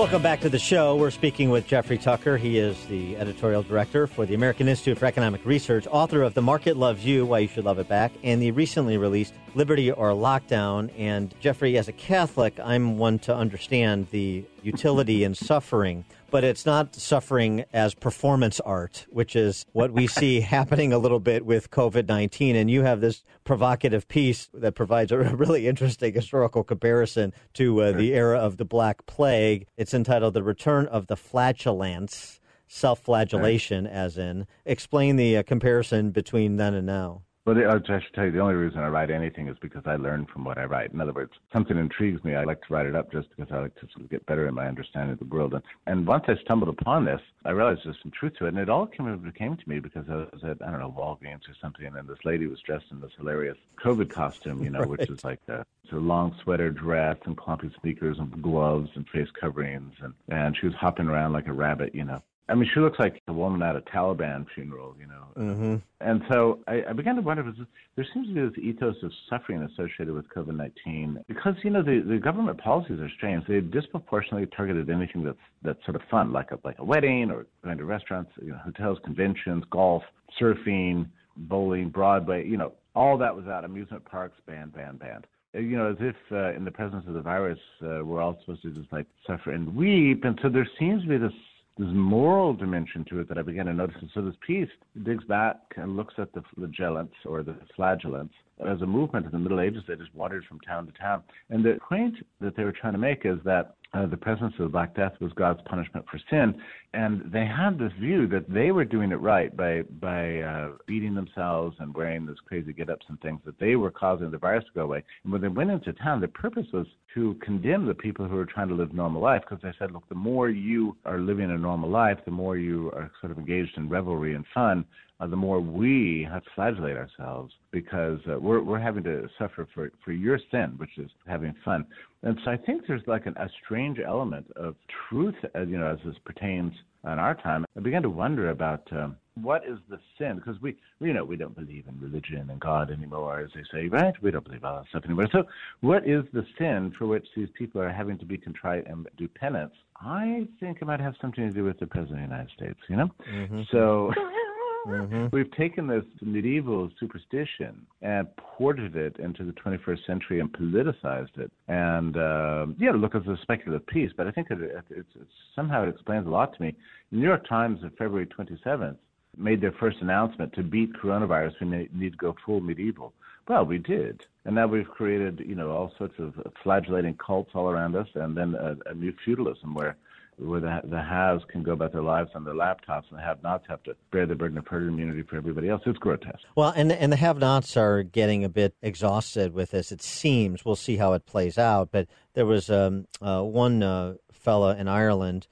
Welcome back to the show. We're speaking with Jeffrey Tucker. He is the editorial director for the American Institute for Economic Research, author of The Market Loves You, Why You Should Love It Back, and the recently released Liberty or Lockdown. And Jeffrey, as a Catholic, I'm one to understand the utility in suffering, but it's not suffering as performance art, which is what we see happening a little bit with COVID 19. And you have this provocative piece that provides a really interesting historical comparison to uh, the era of the Black Plague. It's entitled The Return of the Flatulence. Self flagellation, as in. Explain the uh, comparison between then and now. The- I should tell you, the only reason I write anything is because I learn from what I write. In other words, something intrigues me, I like to write it up just because I like to sort of get better in my understanding of the world. And, and once I stumbled upon this, I realized there's some truth to it. And it all came, came to me because I was at, I don't know, Walgreens or something, and this lady was dressed in this hilarious COVID costume, you know, which Right. is like a, it's a long sweater dress and clumpy sneakers and gloves and face coverings. And, and she was hopping around like a rabbit, you know. I mean, she looks like a woman at a Taliban funeral, you know. Mm-hmm. And so I, I began to wonder, was this, there seems to be this ethos of suffering associated with COVID 19 because, you know, the, the government policies are strange. They disproportionately targeted anything that's, that's sort of fun, like a, like a wedding or going to restaurants, you know, hotels, conventions, golf, surfing, bowling, Broadway, you know, all that was out. Amusement parks, banned, banned, banned. Uh, You know, as if uh, in the presence of the virus, uh, we're all supposed to just like suffer and weep. And so there seems to be this this moral dimension to it that I began to notice. And so this piece digs back and looks at the flagellants or the flagellants as a movement in the Middle Ages that just wandered from town to town. And the point that they were trying to make is that uh, the presence of the Black Death was God's punishment for sin, and they had this view that they were doing it right by by uh, beating themselves and wearing those crazy get-ups and things that they were causing the virus to go away. And when they went into town, the purpose was to condemn the people who were trying to live normal life because they said, look, the more you are living a normal life, the more you are sort of engaged in revelry and fun, uh, the more we have to flagellate ourselves because uh, we're we're having to suffer for for your sin, which is having fun. And so I think there's like an, a strange element of truth, uh, you know, as this pertains in our time. I began to wonder about um, what is the sin because we, we, you know, we don't believe in religion and God anymore, as they say, right? We don't believe all that stuff anymore. So, what is the sin for which these people are having to be contrite and do penance? I think it might have something to do with the president of the United States, you know. So. We've taken this medieval superstition and ported it into the 21st century and politicized it. And uh, yeah, look, it's a speculative piece, but I think it, it, it's, it's somehow it explains a lot to me. The New York Times on February 27th made their first announcement to beat coronavirus. We need to go full medieval. Well, we did, and now we've created you know all sorts of flagellating cults all around us, and then a, a new feudalism where where the, the haves can go about their lives on their laptops and the have-nots have to bear the burden of herd immunity for everybody else. It's grotesque. Well, and and the have-nots are getting a bit exhausted with this. It seems we'll see how it plays out. But there was um, uh, one uh, fella in Ireland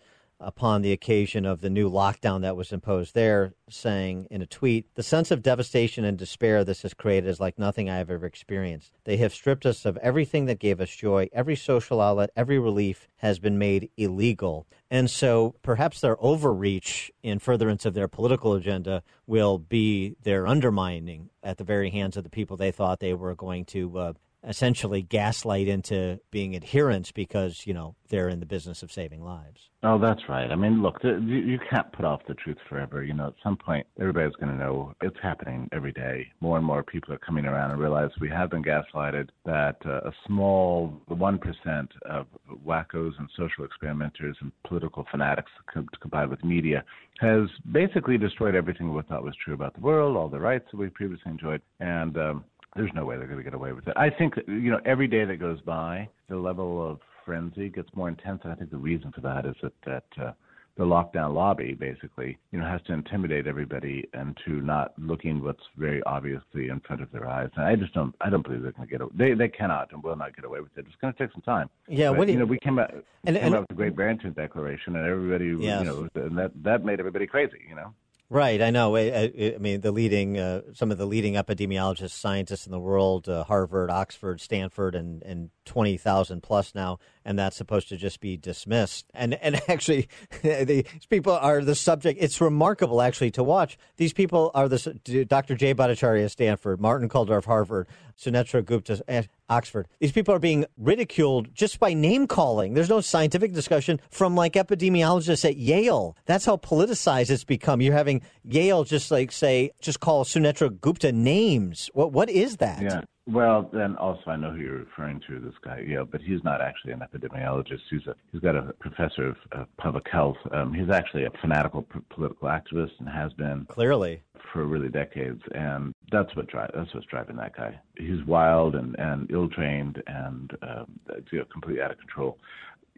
upon the occasion of the new lockdown that was imposed there, saying in a tweet, "The sense of devastation and despair this has created is like nothing I have ever experienced. They have stripped us of everything that gave us joy. Every social outlet, every relief has been made illegal." And so perhaps their overreach in furtherance of their political agenda will be their undermining at the very hands of the people they thought they were going to uh, essentially gaslight into being adherents because, you know, they're in the business of saving lives. Oh, that's right. I mean, look, the, you, you can't put off the truth forever. You know, at some point, everybody's going to know it's happening every day. More and more people are coming around and realize we have been gaslighted, that uh, a small 1% of wackos and social experimenters and political fanatics co- combined with media has basically destroyed everything we thought was true about the world, all the rights that we previously enjoyed. And, um, there's no way they're going to get away with it. I think that, you know every day that goes by, the level of frenzy gets more intense. And I think the reason for that is that that uh, the lockdown lobby basically, you know, has to intimidate everybody into not looking what's very obviously in front of their eyes. And I just don't, I don't believe they're going to get away. They they cannot and will not get away with it. It's going to take some time. Yeah, But, you you- know, we came out, And- came and- out with the Great Barrington Declaration, and everybody, Yes. you know, and that that made everybody crazy. You know. Right, I know. I, I, mean, the leading, uh, some of the leading epidemiologists, scientists in the world, uh, Harvard, Oxford, Stanford, and and twenty thousand plus now, and that's supposed to just be dismissed. And and actually, these people are the subject. It's remarkable, actually, to watch. These people are the Dr. Jay Bhattacharya, at Stanford, Martin Kulldorff, Harvard, Sunetra Gupta, at Oxford. These people are being ridiculed just by name calling. There's no scientific discussion from like epidemiologists at Yale. That's how politicized it's become. You're having Yale just like say, just call Sunetra Gupta names. What what is that? Yeah. Well, then also I know who you're referring to, this guy, yeah, but he's not actually an epidemiologist. He's a he's got a professor of, of public health. Um, he's actually a fanatical p- political activist and has been clearly for really decades, and that's what drive that's what's driving that guy. He's wild and and ill trained and um, you know, completely out of control.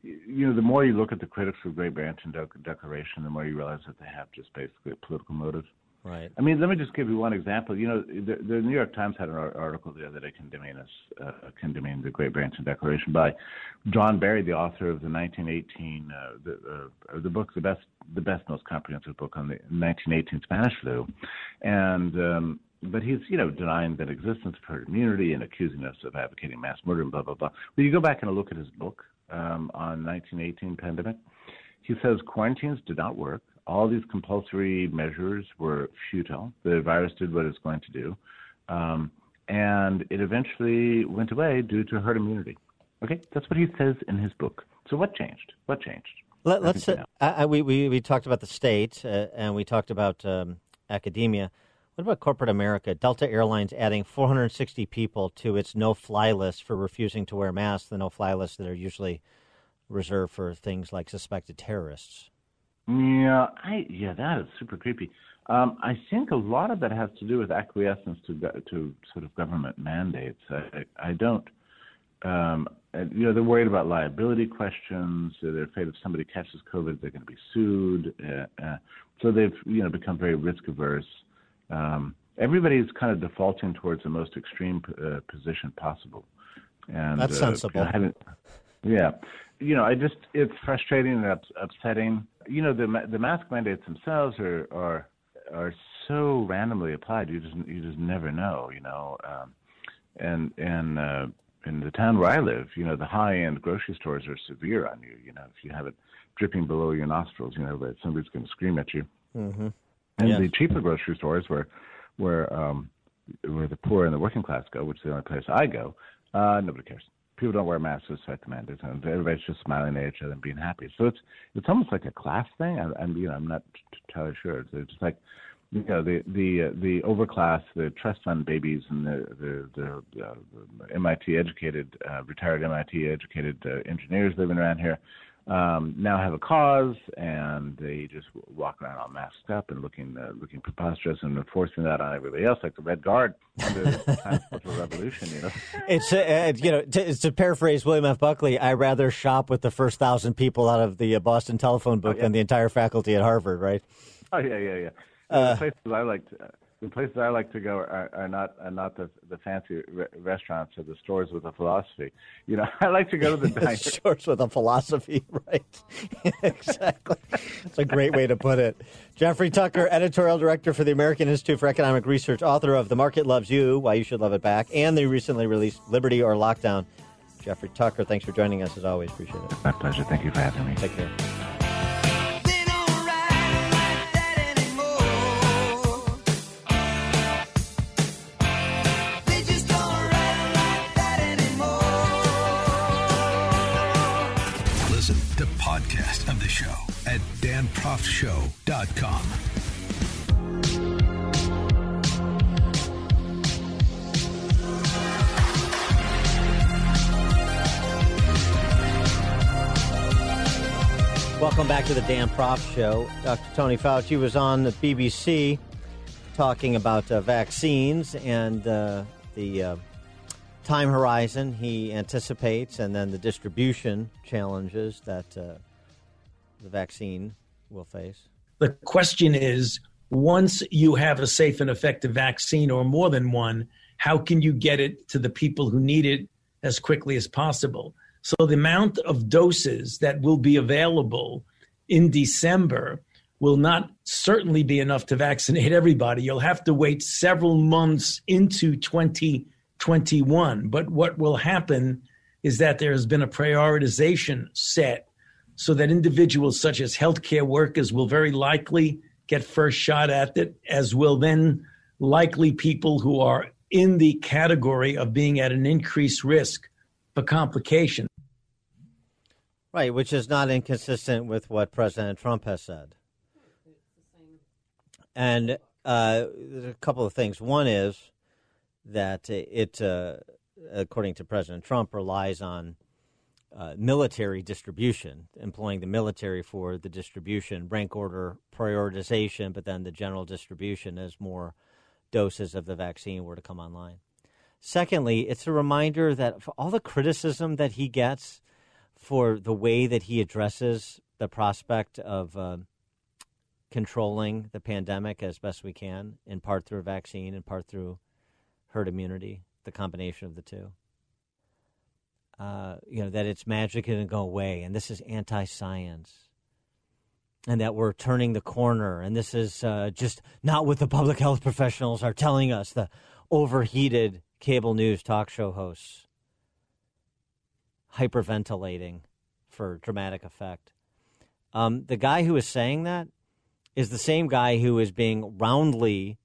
You know, the more you look at the critics of Great Barrington Dec- Declaration, the more you realize that they have just basically a political motive. Right. I mean, let me just give you one example. You know, the, the New York Times had an article the other day condemning us, uh, condemning the Great Barrington Declaration by John Barry, the author of the 1918, uh, the, uh, the book, the best, the best, most comprehensive book on the 1918 Spanish flu, and um, but he's you know denying that existence of herd immunity and accusing us of advocating mass murder and blah blah blah. But you go back and look at his book um, on 1918 pandemic. He says quarantines did not work all these compulsory measures were futile. The virus did what it's going to do. Um, and it eventually went away due to herd immunity. Okay, that's what he says in his book. So what changed? What changed? Let, us uh, I, we, we we talked about the state uh, and we talked about um, academia. What about corporate America? Delta Airlines adding 460 people to its no-fly list for refusing to wear masks. The no-fly list that are usually reserved for things like suspected terrorists. Yeah, I yeah, that is super creepy. Um, I think a lot of that has to do with acquiescence to to sort of government mandates. I, I don't, um, you know, they're worried about liability questions. They're afraid if somebody catches COVID, they're going to be sued. Uh, uh, so they've you know become very risk averse. Um, everybody's kind of defaulting towards the most extreme uh, position possible. And that's sensible. You know, yeah, you know, I just it's frustrating and ups, upsetting. You know, the the mask mandates themselves are are are so randomly applied. You just you just never know. You know, um, and and uh, in the town where I live, you know, the high end grocery stores are severe on you. You know, if you have it dripping below your nostrils, you know that somebody's going to scream at you. Mm-hmm. And Yes. the cheaper grocery stores where where um, where the poor and the working class go, which is the only place I go, uh, nobody cares. People don't wear masks despite the mandates, and everybody's just smiling at each other and being happy. So it's it's almost like a class thing. I, I'm you know I'm not entirely sure. It's it's like you know the the uh, the overclass, the trust fund babies, and the the, the, uh, the MIT educated, uh, retired MIT educated uh, engineers living around here um, now have a cause, and they just walk around all masked up and looking uh, looking preposterous and enforcing that on everybody else, like the Red Guard under the time of the Revolution. You know. It's uh, uh, you know to, to paraphrase William F. Buckley, I rather shop with the first thousand people out of the uh, Boston telephone book Oh, yeah. than the entire faculty at Harvard, right? Oh yeah, yeah, yeah. Uh, the places I like to, the places I like to go are, are not are not the the fancy re- restaurants or the stores with a philosophy. You know, I like to go to the. Stores with a philosophy, right? exactly. That's a great way to put it. Jeffrey Tucker, editorial director for the American Institute for Economic Research, author of "The Market Loves You: Why You Should Love It Back," and the recently released "Liberty or Lockdown." Jeffrey Tucker, thanks for joining us as always. Appreciate it. My pleasure. Thank you for having me. Take care. Show at danproftshow.com. Welcome back to the Dan Proft Show. Dr. Tony Fauci was on the BBC talking about uh, vaccines and uh, the uh, time horizon he anticipates, and then the distribution challenges that uh, the vaccine will face. The question is once you have a safe and effective vaccine or more than one, how can you get it to the people who need it as quickly as possible? So, the amount of doses that will be available in December will not certainly be enough to vaccinate everybody. You'll have to wait several months into 2021. But what will happen is that there has been a prioritization set so that individuals such as healthcare workers will very likely get first shot at it, as will then likely people who are in the category of being at an increased risk for complications. Right, which is not inconsistent with what President Trump has said. And uh, there's a couple of things. One is that it, uh, according to President Trump, relies on uh, military distribution, employing the military for the distribution, rank order prioritization, but then the general distribution as more doses of the vaccine were to come online. Secondly, it's a reminder that for all the criticism that he gets for the way that he addresses the prospect of uh, controlling the pandemic as best we can, in part through a vaccine, in part through herd immunity, the combination of the two. Uh, you know, that it's magic and go away, and this is anti science, and that we're turning the corner, and this is uh, just not what the public health professionals are telling us, the overheated cable news talk show hosts. Hyperventilating for dramatic effect. Um, the guy who is saying that is the same guy who is being roundly,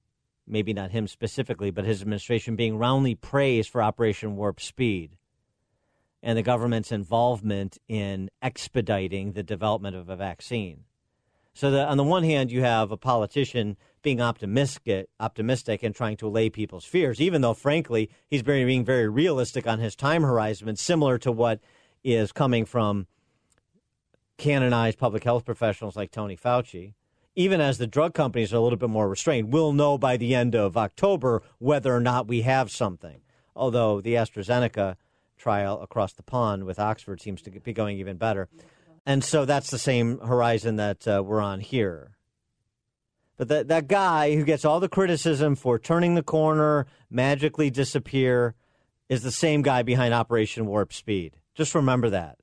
maybe not him specifically, but his administration being roundly praised for Operation Warp Speed and the government's involvement in expediting the development of a vaccine. So, that on the one hand, you have a politician being optimistic, optimistic and trying to allay people's fears, even though, frankly, he's being very realistic on his time horizon, similar to what is coming from canonized public health professionals like Tony Fauci. Even as the drug companies are a little bit more restrained, we'll know by the end of October whether or not we have something. Although the AstraZeneca trial across the pond with Oxford seems to be going even better. And so that's the same horizon that uh, we're on here. But that, that guy who gets all the criticism for turning the corner, magically disappear, is the same guy behind Operation Warp Speed. Just remember that.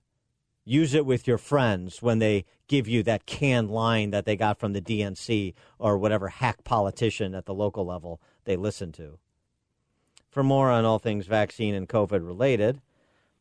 Use it with your friends when they give you that canned line that they got from the DNC or whatever hack politician at the local level they listen to. For more on all things vaccine and COVID related,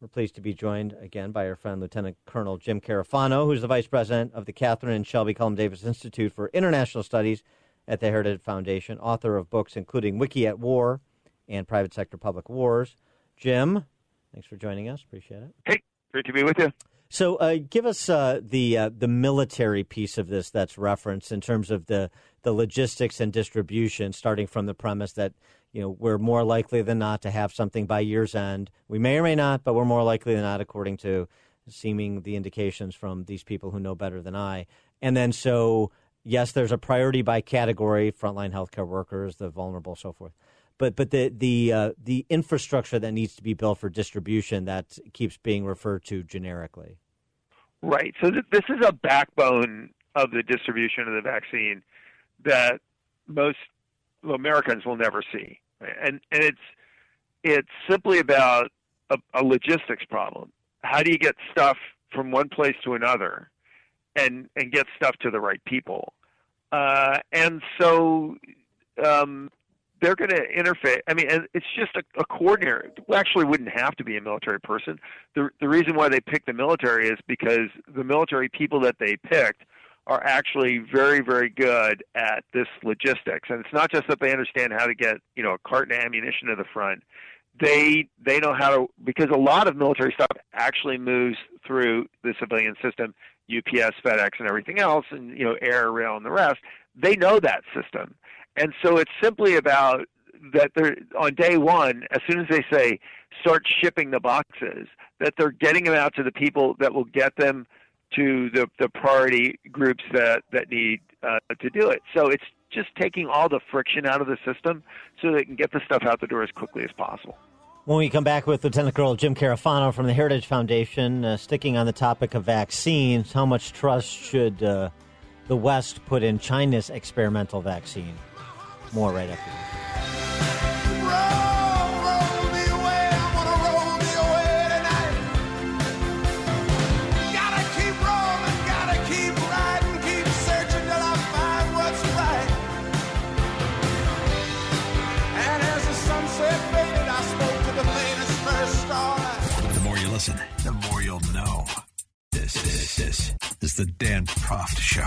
we're pleased to be joined again by our friend Lieutenant Colonel Jim Carafano, who's the Vice President of the Catherine and Shelby Cullom Davis Institute for International Studies at the Heritage Foundation, author of books including Wiki at War and Private Sector Public Wars. Jim, thanks for joining us. Appreciate it. Hey, great to be with you. So, uh, give us uh, the uh, the military piece of this that's referenced in terms of the the logistics and distribution, starting from the premise that you know we're more likely than not to have something by year's end. We may or may not, but we're more likely than not, according to seeming the indications from these people who know better than I. And then, so yes, there's a priority by category: frontline healthcare workers, the vulnerable, so forth but but the the uh, the infrastructure that needs to be built for distribution that keeps being referred to generically. Right. So th- this is a backbone of the distribution of the vaccine that most Americans will never see, and and it's it's simply about a, a logistics problem. How do you get stuff from one place to another, and and get stuff to the right people? Uh, and so um, they're going to interface. I mean, it's just a, a coordinator. Actually, wouldn't have to be a military person. The the reason why they picked the military is because the military people that they picked are actually very very good at this logistics, and it's not just that they understand how to get you know a carton of ammunition to the front. They they know how to because a lot of military stuff actually moves through the civilian system, UPS, FedEx, and everything else, and you know air, rail, and the rest. They know that system and so it's simply about that they're on day one, as soon as they say start shipping the boxes, that they're getting them out to the people that will get them to the, the priority groups that, that need uh, to do it. So it's just taking all the friction out of the system so they can get the stuff out the door as quickly as possible. When we come back with Lieutenant Colonel Jim Carafano from the Heritage Foundation, uh, sticking on the topic of vaccines, how much trust should uh, the West put in China's experimental vaccine? More right after this. Listen, the more you'll know. This, this, this is the Dan Proft Show.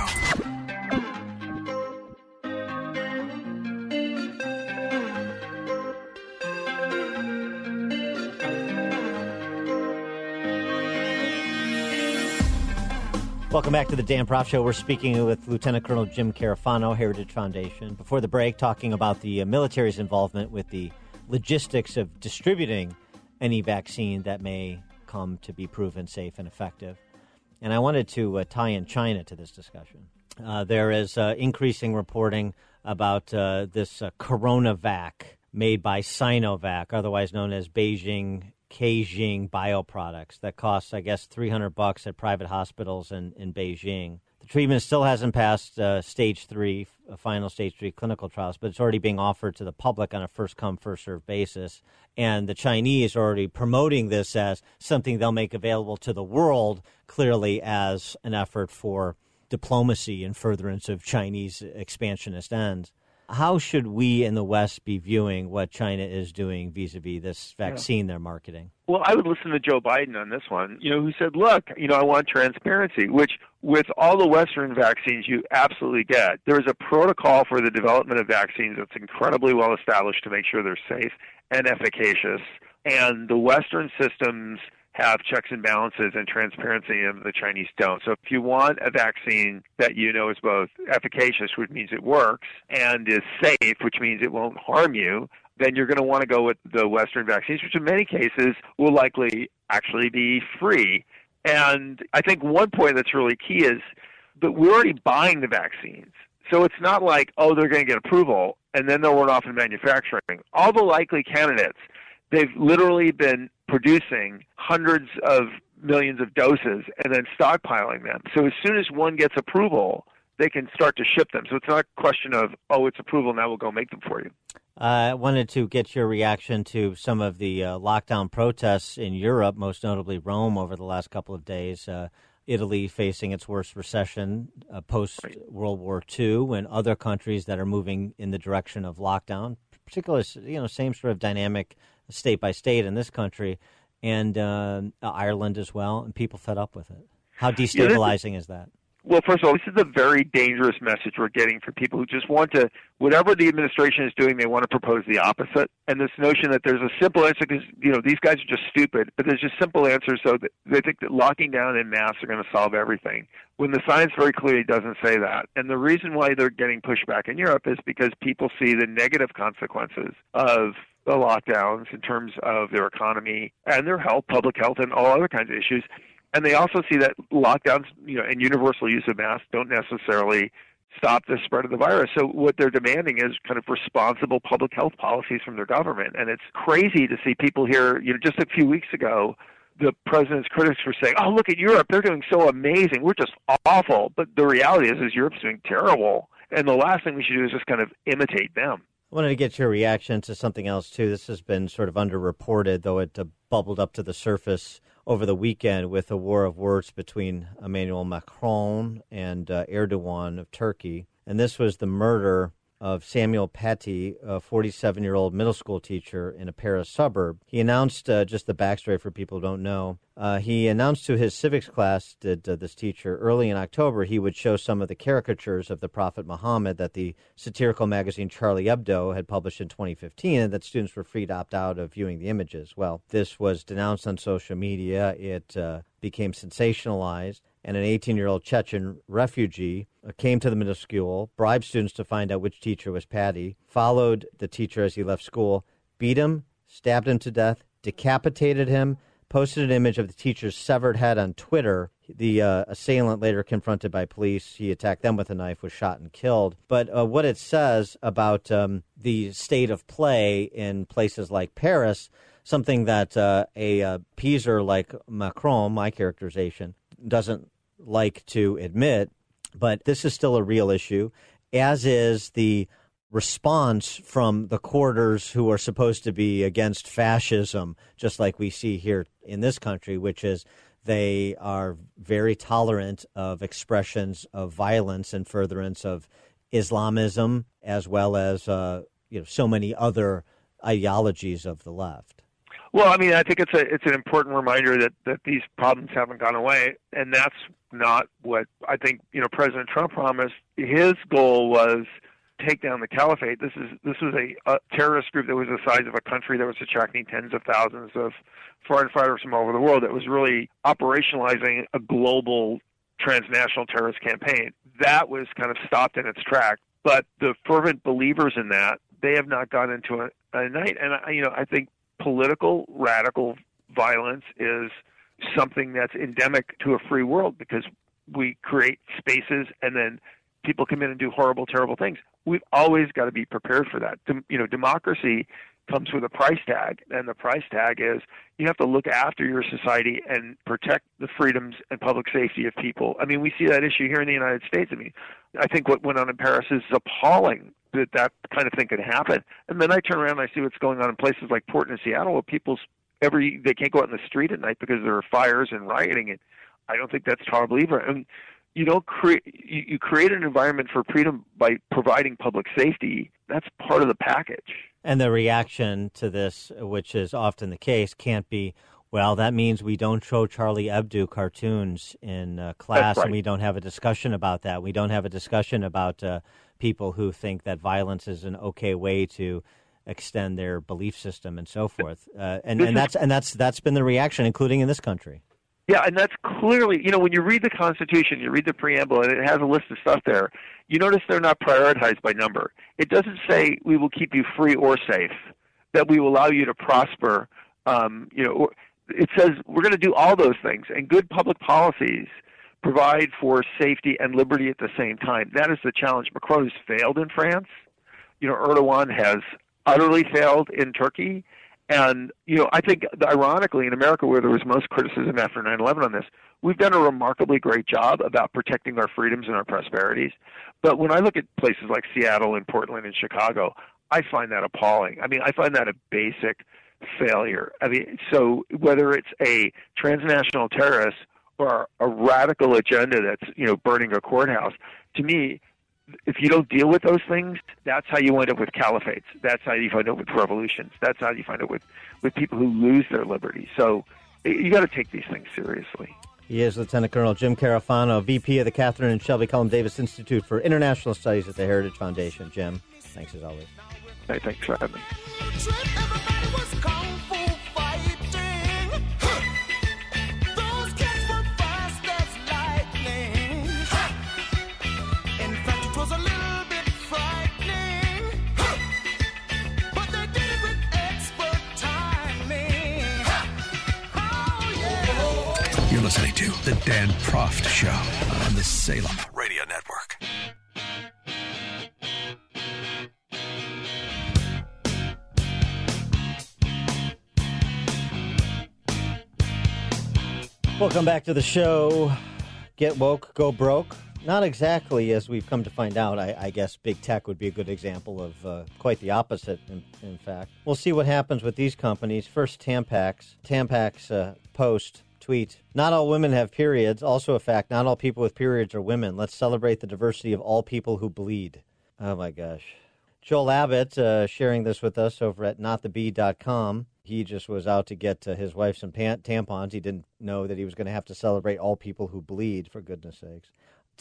Welcome back to the Dan Proft Show. We're speaking with Lieutenant Colonel Jim Carafano, Heritage Foundation. Before the break, talking about the uh, military's involvement with the logistics of distributing any vaccine that may come to be proven safe and effective. And I wanted to uh, tie in China to this discussion. Uh, there is uh, increasing reporting about uh, this uh, CoronaVac made by Sinovac, otherwise known as Beijing Keijing Bioproducts, that costs, I guess, 300 bucks at private hospitals in, in Beijing. Treatment still hasn't passed uh, stage three, uh, final stage three clinical trials, but it's already being offered to the public on a first come, first served basis. And the Chinese are already promoting this as something they'll make available to the world, clearly as an effort for diplomacy and furtherance of Chinese expansionist ends. How should we in the West be viewing what China is doing vis a vis this vaccine they're marketing? Well, I would listen to Joe Biden on this one, you know, who said, look, you know, I want transparency, which with all the Western vaccines you absolutely get. There is a protocol for the development of vaccines that's incredibly well established to make sure they're safe and efficacious. And the Western systems have checks and balances and transparency and the Chinese don't. So if you want a vaccine that you know is both efficacious, which means it works, and is safe, which means it won't harm you, then you're going to want to go with the Western vaccines, which in many cases will likely actually be free. And I think one point that's really key is that we're already buying the vaccines. So it's not like, oh, they're going to get approval and then they'll run off in manufacturing. All the likely candidates, they've literally been producing hundreds of millions of doses and then stockpiling them. So as soon as one gets approval, they can start to ship them. So it's not a question of, oh, it's approval, now we'll go make them for you. Uh, I wanted to get your reaction to some of the uh, lockdown protests in Europe, most notably Rome, over the last couple of days. Uh, Italy facing its worst recession uh, post World War II, and other countries that are moving in the direction of lockdown. Particularly, you know, same sort of dynamic state by state in this country, and uh, Ireland as well, and people fed up with it. How destabilizing is that? Well, first of all, this is a very dangerous message we're getting from people who just want to, whatever the administration is doing, they want to propose the opposite. And this notion that there's a simple answer because, you know, these guys are just stupid, but there's just simple answers so that they think that locking down in mass are going to solve everything. When the science very clearly doesn't say that. And the reason why they're getting pushback in Europe is because people see the negative consequences of the lockdowns in terms of their economy and their health, public health, and all other kinds of issues and they also see that lockdowns, you know, and universal use of masks don't necessarily stop the spread of the virus. So what they're demanding is kind of responsible public health policies from their government. And it's crazy to see people here, you know, just a few weeks ago, the president's critics were saying, "Oh, look at Europe; they're doing so amazing. We're just awful." But the reality is, is Europe's doing terrible. And the last thing we should do is just kind of imitate them. I wanted to get your reaction to something else too. This has been sort of underreported, though it uh, bubbled up to the surface over the weekend with a war of words between Emmanuel Macron and uh, Erdogan of Turkey. And this was the murder of Samuel Paty, a 47 year old middle school teacher in a Paris suburb. He announced, uh, just the backstory for people who don't know, uh, he announced to his civics class, did uh, this teacher, early in October, he would show some of the caricatures of the Prophet Muhammad that the satirical magazine Charlie Hebdo had published in 2015 and that students were free to opt out of viewing the images. Well, this was denounced on social media. It uh, became sensationalized and an 18 year old Chechen refugee came to the middle school, bribed students to find out which teacher was Paty, followed the teacher as he left school, beat him, stabbed him to death, decapitated him, posted an image of the teacher's severed head on Twitter. The uh, assailant, later confronted by police, he attacked them with a knife, was shot and killed. But uh, what it says about um, the state of play in places like Paris, something that uh, a uh, like Macron, my characterization, doesn't like to admit, but this is still a real issue, as is the response from the quarters who are supposed to be against fascism, just like we see here in this country, which is they are very tolerant of expressions of violence and furtherance of Islamism, as well as uh, you know so many other ideologies of the left. Well, I mean, I think it's a it's an important reminder that that these problems haven't gone away, and that's not what I think. You know, President Trump promised. His goal was take down the caliphate. This is this was a, a terrorist group that was the size of a country that was attracting tens of thousands of foreign fighters from all over the world. That was really operationalizing a global transnational terrorist campaign. That was kind of stopped in its track. But the fervent believers in that they have not gone into a, at night. And I, you know, I think political radical violence is something that's endemic to a free world because we create spaces and then people come in and do horrible, terrible things. We've always got to be prepared for that. You know, democracy comes with a price tag, and the price tag is you have to look after your society and protect the freedoms and public safety of people. I mean, we see that issue here in the United States. I mean, I think what went on in Paris is appalling that that kind of thing could happen. And then I turn around and I see what's going on in places like Portland and Seattle, where people's every they can't go out in the street at night because there are fires and rioting. And I don't think that's tolerable either. And you don't create you, you create an environment for freedom by providing public safety. That's part of the package. And the reaction to this, which is often the case, can't be, well, that means we don't show Charlie Hebdo cartoons in uh, class right. and we don't have a discussion about that. We don't have a discussion about uh, people who think that violence is an okay way to extend their belief system and so forth. Uh, and, and that's and that's that's been the reaction, including in this country. Yeah, and that's clearly, you know, when you read the Constitution, you read the preamble, and it has a list of stuff there. You notice they're not prioritized by number. It doesn't say we will keep you free or safe, that we will allow you to prosper. Um, you know, it says we're going to do all those things, and good public policies provide for safety and liberty at the same time. That is the challenge. Macron has failed in France. You know, Erdogan has utterly failed in Turkey. And, you know, I think ironically in America, where there was most criticism after 9 11 on this, we've done a remarkably great job about protecting our freedoms and our prosperities. But when I look at places like Seattle and Portland and Chicago, I find that appalling. I mean, I find that a basic failure. I mean, so whether it's a transnational terrorist or a radical agenda that's, you know, burning a courthouse, to me, if you don't deal with those things, that's how you end up with caliphates. That's how you find out with revolutions. That's how you find out with, with people who lose their liberty. So you got to take these things seriously. He is Lieutenant Colonel Jim Carafano, VP of the Catherine and Shelby Cullom Davis Institute for International Studies at the Heritage Foundation. Jim, thanks as always. Hey, thanks for having me. Listening to The Dan Proft Show on the Salem Radio Network. Welcome back to the show. Get woke, go broke. Not exactly as we've come to find out. I, I guess big tech would be a good example of uh, quite the opposite, in, in fact. We'll see what happens with these companies. First, Tampax. Tampax uh, post tweet. Not all women have periods. Also a fact, not all people with periods are women. Let's celebrate the diversity of all people who bleed. Oh my gosh. Joel Abbott uh, sharing this with us over at notthebee.com. He just was out to get uh, his wife some pan- tampons. He didn't know that he was going to have to celebrate all people who bleed, for goodness sakes.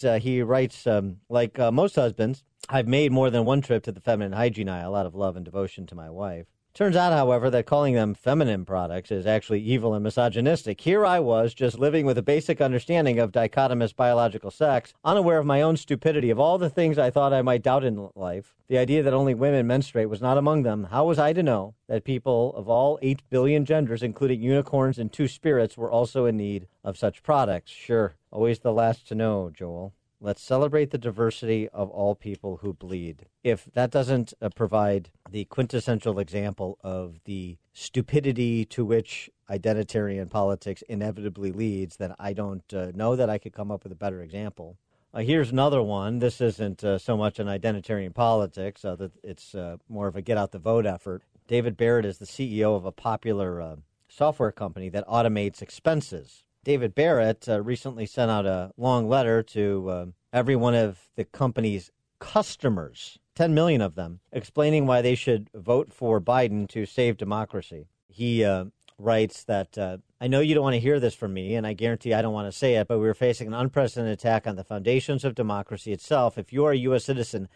Uh, he writes, um, like uh, most husbands, I've made more than one trip to the feminine hygiene aisle out of love and devotion to my wife. Turns out, however, that calling them feminine products is actually evil and misogynistic. Here I was, just living with a basic understanding of dichotomous biological sex, unaware of my own stupidity, of all the things I thought I might doubt in life. The idea that only women menstruate was not among them. How was I to know that people of all 8 billion genders, including unicorns and two spirits, were also in need of such products? Sure, always the last to know, Joel. Let's celebrate the diversity of all people who bleed. If that doesn't uh, provide the quintessential example of the stupidity to which identitarian politics inevitably leads, then I don't uh, know that I could come up with a better example. Uh, here's another one. This isn't uh, so much an identitarian politics, uh, it's uh, more of a get out the vote effort. David Barrett is the CEO of a popular uh, software company that automates expenses. David Barrett uh, recently sent out a long letter to uh, every one of the company's customers, 10 million of them, explaining why they should vote for Biden to save democracy. He uh, writes that uh, I know you don't want to hear this from me, and I guarantee I don't want to say it, but we're facing an unprecedented attack on the foundations of democracy itself. If you are a U.S. citizen,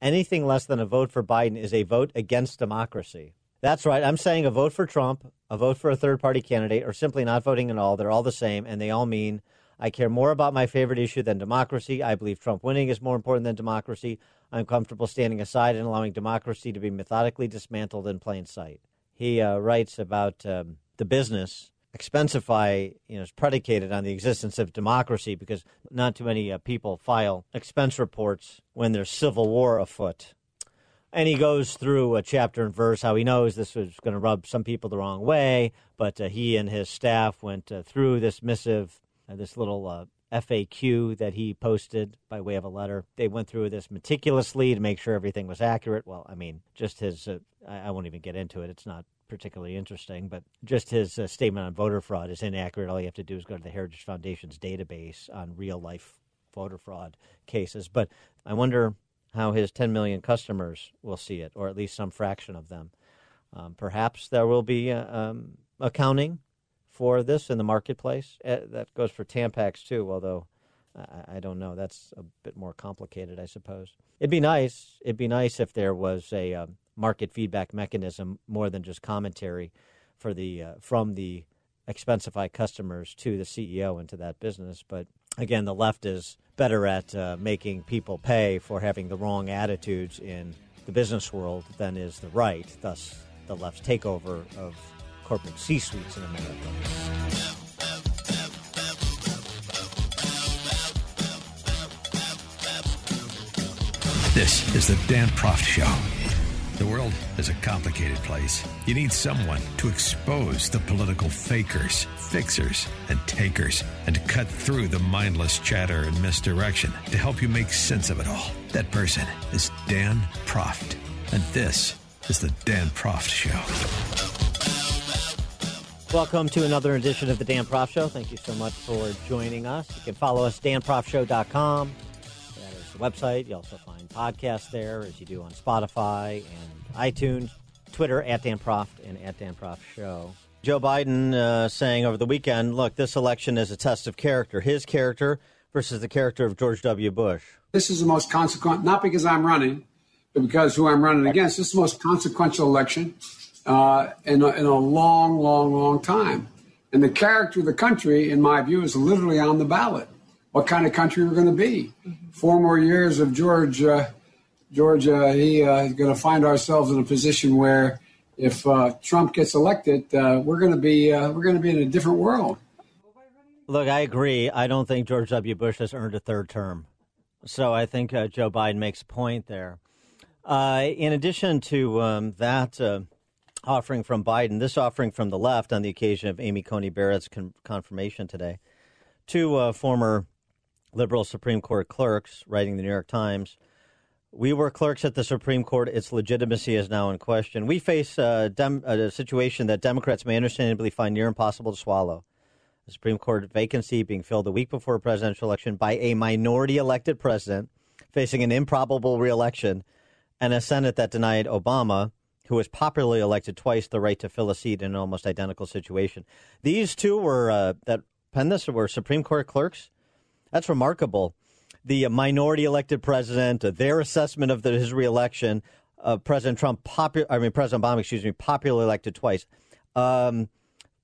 anything less than a vote for Biden is a vote against democracy. That's right. I'm saying a vote for Trump, a vote for a third party candidate, or simply not voting at all. They're all the same, and they all mean I care more about my favorite issue than democracy. I believe Trump winning is more important than democracy. I'm comfortable standing aside and allowing democracy to be methodically dismantled in plain sight. He uh, writes about um, the business. Expensify, you know, is predicated on the existence of democracy because not too many uh, people file expense reports when there's civil war afoot. And he goes through a chapter and verse how he knows this was going to rub some people the wrong way, but uh, he and his staff went uh, through this missive, uh, this little uh, FAQ that he posted by way of a letter. They went through this meticulously to make sure everything was accurate. Well, I mean, just his, uh, I, I won't even get into it. It's not particularly interesting, but just his uh, statement on voter fraud is inaccurate. All you have to do is go to the Heritage Foundation's database on real life voter fraud cases. But I wonder how his 10 million customers will see it, or at least some fraction of them. Um, perhaps there will be uh, um, accounting for this in the marketplace. Uh, that goes for Tampax too, although I, I, don't know. That's a bit more complicated, I suppose. It'd be nice. It'd be nice if there was a um, market feedback mechanism more than just commentary for the uh, from the Expensify customers to the CEO into that business. But again, the left is better at uh, making people pay for having the wrong attitudes in the business world than is the right. Thus, the left's takeover of corporate C suites in America. This is the Dan Proft Show. The world is a complicated place. You need someone to expose the political fakers, fixers, and takers, and to cut through the mindless chatter and misdirection to help you make sense of it all. That person is Dan Proft. And this is the Dan Proft Show. Welcome to another edition of the Dan Proft Show. Thank you so much for joining us. You can follow us, danproftshow.com. That is the website. You also find podcasts there, as you do on Spotify and iTunes, Twitter, at Dan Proft and at Dan Proft Show. Joe Biden uh, saying over the weekend, look, this election is a test of character. His character versus the character of George W. Bush. This is the most consequent, not because I'm running, but because who I'm running against. This is the most consequential election uh, in, a, in a long, long, long time. And the character of the country, in my view, is literally on the ballot. What kind of country we're going to be? Four more years of George. Uh, George, uh, he uh, is going to find ourselves in a position where, if uh, Trump gets elected, uh, we're going to be uh, we're going to be in a different world. Look, I agree. I don't think George W. Bush has earned a third term. So I think Joe Biden makes a point there. In addition to um, that offering from Biden, this offering from the left on the occasion of Amy Coney Barrett's con- confirmation today, two former liberal Supreme Court clerks writing the New York Times. We were clerks at the Supreme Court. Its legitimacy is now in question. We face a, dem- a situation that Democrats may understandably find near impossible to swallow. The Supreme Court vacancy being filled a week before a presidential election by a minority elected president facing an improbable reelection and a Senate that denied Obama, who was popularly elected twice, the right to fill a seat in an almost identical situation. These two were uh, that penned this were Supreme Court clerks. That's remarkable. The minority elected president, uh, their assessment of the, his reelection, uh, President Trump, popu- I mean President Obama, excuse me, popularly elected twice. Um,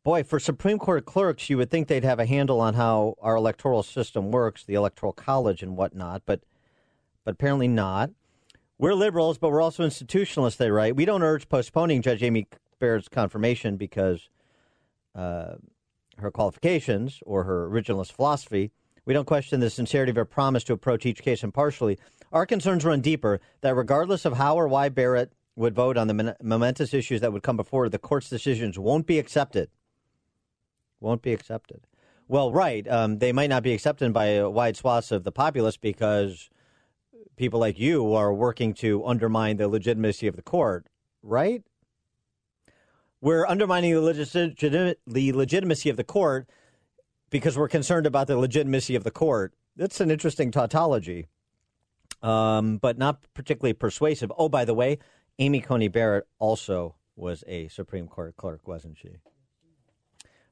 boy, for Supreme Court clerks, you would think they'd have a handle on how our electoral system works, the electoral college and whatnot, but but apparently not. We're liberals, but we're also institutionalists, they write. We don't urge postponing Judge Amy Barrett's confirmation because uh, her qualifications or her originalist philosophy. We don't question the sincerity of her promise to approach each case impartially. Our concerns run deeper that regardless of how or why Barrett would vote on the momentous issues that would come before the court's decisions won't be accepted. Won't be accepted. Well, right. Um, they might not be accepted by wide swaths of the populace because people like you are working to undermine the legitimacy of the court, right? We're undermining the legitimacy of the court because we're concerned about the legitimacy of the court. That's an interesting tautology, um, but not particularly persuasive. Oh, by the way, Amy Coney Barrett also was a Supreme Court clerk, wasn't she?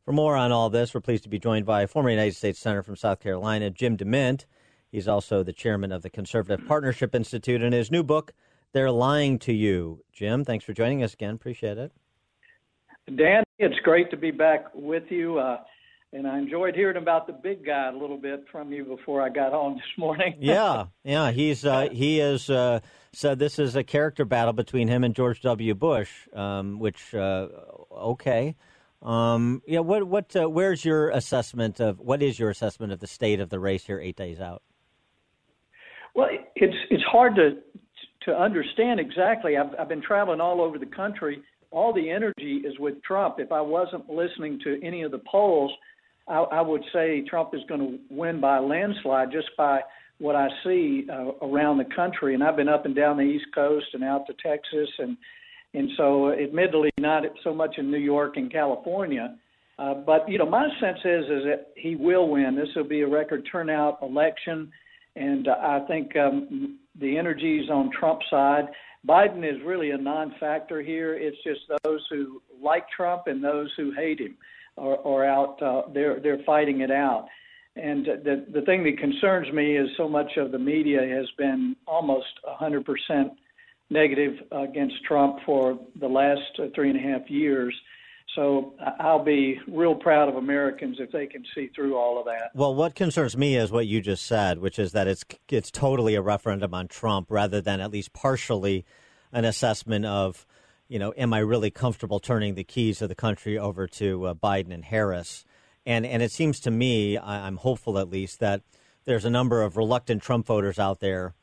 For more on all this, we're pleased to be joined by former United States Senator from South Carolina, Jim DeMint. He's also the chairman of the Conservative Partnership Institute and his new book, They're Lying to You. Jim, thanks for joining us again. Appreciate it. Dan, it's great to be back with you. Uh, and I enjoyed hearing about the big guy a little bit from you before I got on this morning. yeah, yeah, he's uh, he is uh, said this is a character battle between him and George W. Bush, um, which uh, okay. Um, yeah, what what uh, where's your assessment of what is your assessment of the state of the race here eight days out? Well, it's it's hard to to understand exactly. I've I've been traveling all over the country. All the energy is with Trump. If I wasn't listening to any of the polls, I, I would say Trump is going to win by a landslide just by what I see uh, around the country. And I've been up and down the East Coast and out to Texas, and and so admittedly not so much in New York and California. Uh, but you know, my sense is is that he will win. This will be a record turnout election, and uh, I think um, the energy's on Trump's side. Biden is really a non-factor here. It's just those who like Trump and those who hate him are, are out. Uh, they're they're fighting it out. And the the thing that concerns me is so much of the media has been almost 100% negative against Trump for the last three and a half years. So I'll be real proud of Americans if they can see through all of that. Well, what concerns me is what you just said, which is that it's it's totally a referendum on Trump rather than at least partially an assessment of, you know, am I really comfortable turning the keys of the country over to uh, Biden and Harris? And and it seems to me, I, I'm hopeful at least that there's a number of reluctant Trump voters out there,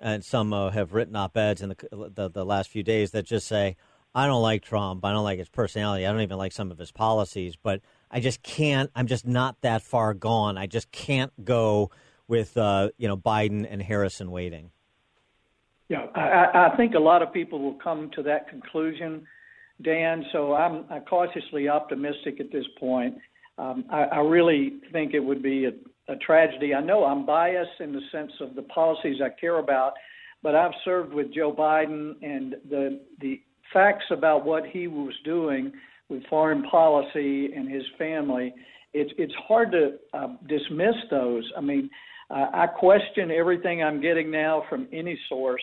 and some uh, have written op-eds in the, the the last few days that just say I don't like Trump. I don't like his personality. I don't even like some of his policies, but I just can't. I'm just not that far gone. I just can't go with uh, you know Biden and Harrison waiting. Yeah, I, I think a lot of people will come to that conclusion, Dan. So I'm, cautiously optimistic at this point. Um, I, I really think it would be a, a tragedy. I know I'm biased in the sense of the policies I care about, but I've served with Joe Biden and the the facts about what he was doing with foreign policy and his family, it's it's hard to uh, dismiss those. I mean, uh, I question everything I'm getting now from any source,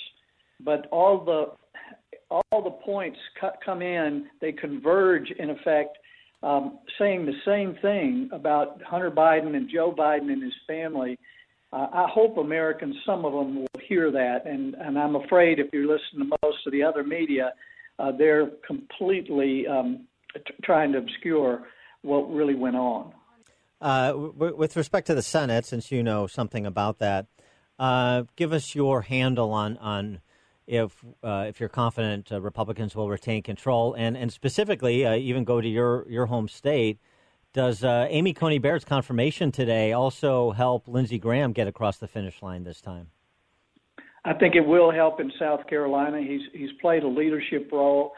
but all the all the points come in, they converge in effect, um, saying the same thing about Hunter Biden and Joe Biden and his family. Uh, I hope Americans, some of them, will hear that, and and I'm afraid if you're listening to most of the other media, uh, they're completely um, t- trying to obscure what really went on. Uh, w- with respect to the Senate, since you know something about that, uh, give us your handle on on if uh, if you're confident uh, Republicans will retain control, and and specifically uh, even go to your your home state. Does Amy Coney Barrett's confirmation today also help Lindsey Graham get across the finish line this time? I think it will help in South Carolina. He's he's played a leadership role,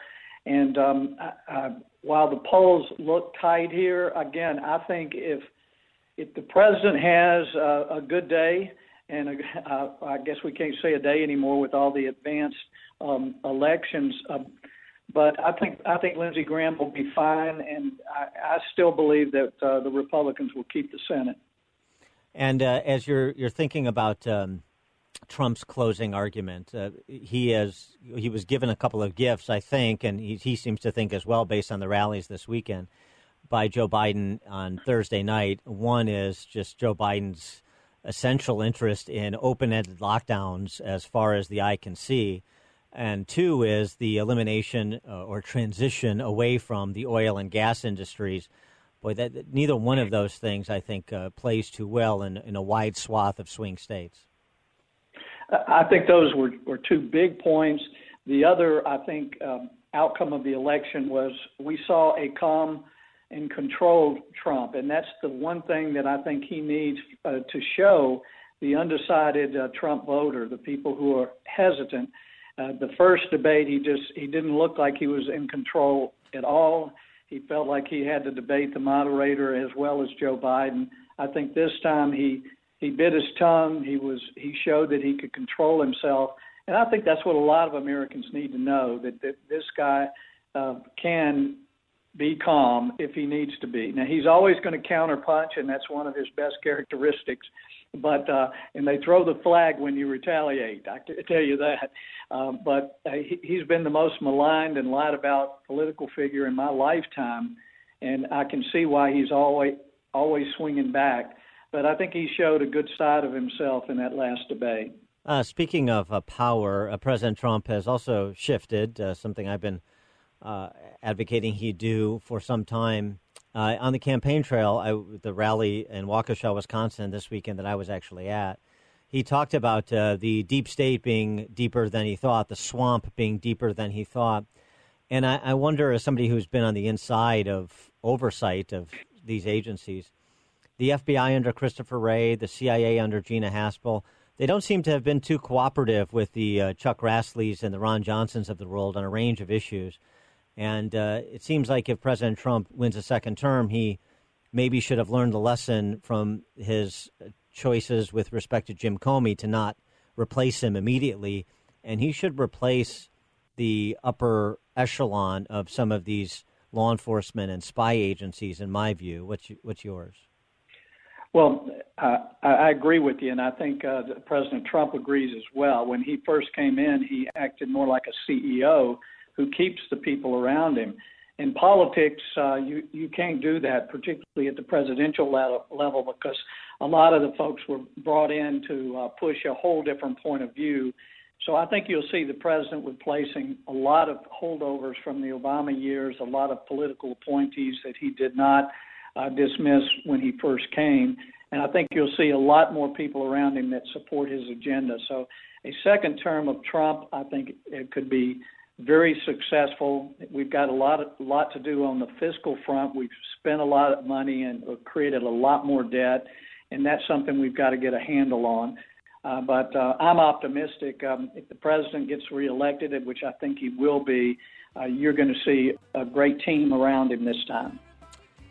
and um, I, I, while the polls look tight here, again, I think if if the president has a, a good day, and uh, I guess we can't say a day anymore with all the advanced um, elections. Uh, but I think I think Lindsey Graham will be fine, and I, I still believe that uh, the Republicans will keep the Senate. And uh, as you're you're thinking about um, Trump's closing argument. Uh, he has he was given a couple of gifts, I think, and he, he seems to think as well, based on the rallies this weekend by Joe Biden on Thursday night. One is just Joe Biden's essential interest in open-ended lockdowns as far as the eye can see. And two is the elimination uh, or transition away from the oil and gas industries. Boy, that neither one of those things, I think, uh, plays too well in, in a wide swath of swing states. I think those were, were two big points. The other, I think, um, outcome of the election was we saw a calm and controlled Trump, and that's the one thing that I think he needs uh, to show the undecided uh, Trump voter, the people who are hesitant. Uh, the first debate, he just he didn't look like he was in control at all. He felt like he had to debate the moderator as well as Joe Biden. I think this time he he bit his tongue. He was he showed that he could control himself, and I think that's what a lot of Americans need to know that, that this guy uh, can be calm if he needs to be. Now he's always going to counterpunch, and that's one of his best characteristics. But uh, and they throw the flag when you retaliate. I can tell you that. Um, but uh, he, he's been the most maligned and lied about political figure in my lifetime, and I can see why he's always always swinging back. But I think he showed a good side of himself in that last debate. Uh, speaking of uh, power, uh, President Trump has also shifted, uh, something I've been uh, advocating he do for some time. Uh, on the campaign trail, I, the rally in Waukesha, Wisconsin this weekend that I was actually at, he talked about the deep state being deeper than he thought, the swamp being deeper than he thought. And I, I wonder, as somebody who's been on the inside of oversight of these agencies, the FBI under Christopher Wray, the CIA under Gina Haspel, they don't seem to have been too cooperative with the uh, Chuck Grassleys and the Ron Johnsons of the world on a range of issues. And uh, it seems like if President Trump wins a second term, he maybe should have learned the lesson from his choices with respect to Jim Comey to not replace him immediately. And he should replace the upper echelon of some of these law enforcement and spy agencies, in my view. What's, what's yours? Well, uh, I agree with you, and I think uh, President Trump agrees as well. When he first came in, he acted more like a CEO who keeps the people around him. In politics, uh, you you can't do that, particularly at the presidential level, level, because a lot of the folks were brought in to uh, push a whole different point of view. So I think you'll see the president replacing a lot of holdovers from the Obama years, a lot of political appointees that he did not uh, dismissed when he first came. And I think you'll see a lot more people around him that support his agenda. So a second term of Trump, I think it could be very successful. We've got a lot of, lot to do on the fiscal front. We've spent a lot of money and created a lot more debt, and that's something we've got to get a handle on. Uh, but uh, I'm optimistic. Um, if the president gets reelected, which I think he will be, uh, you're going to see a great team around him this time.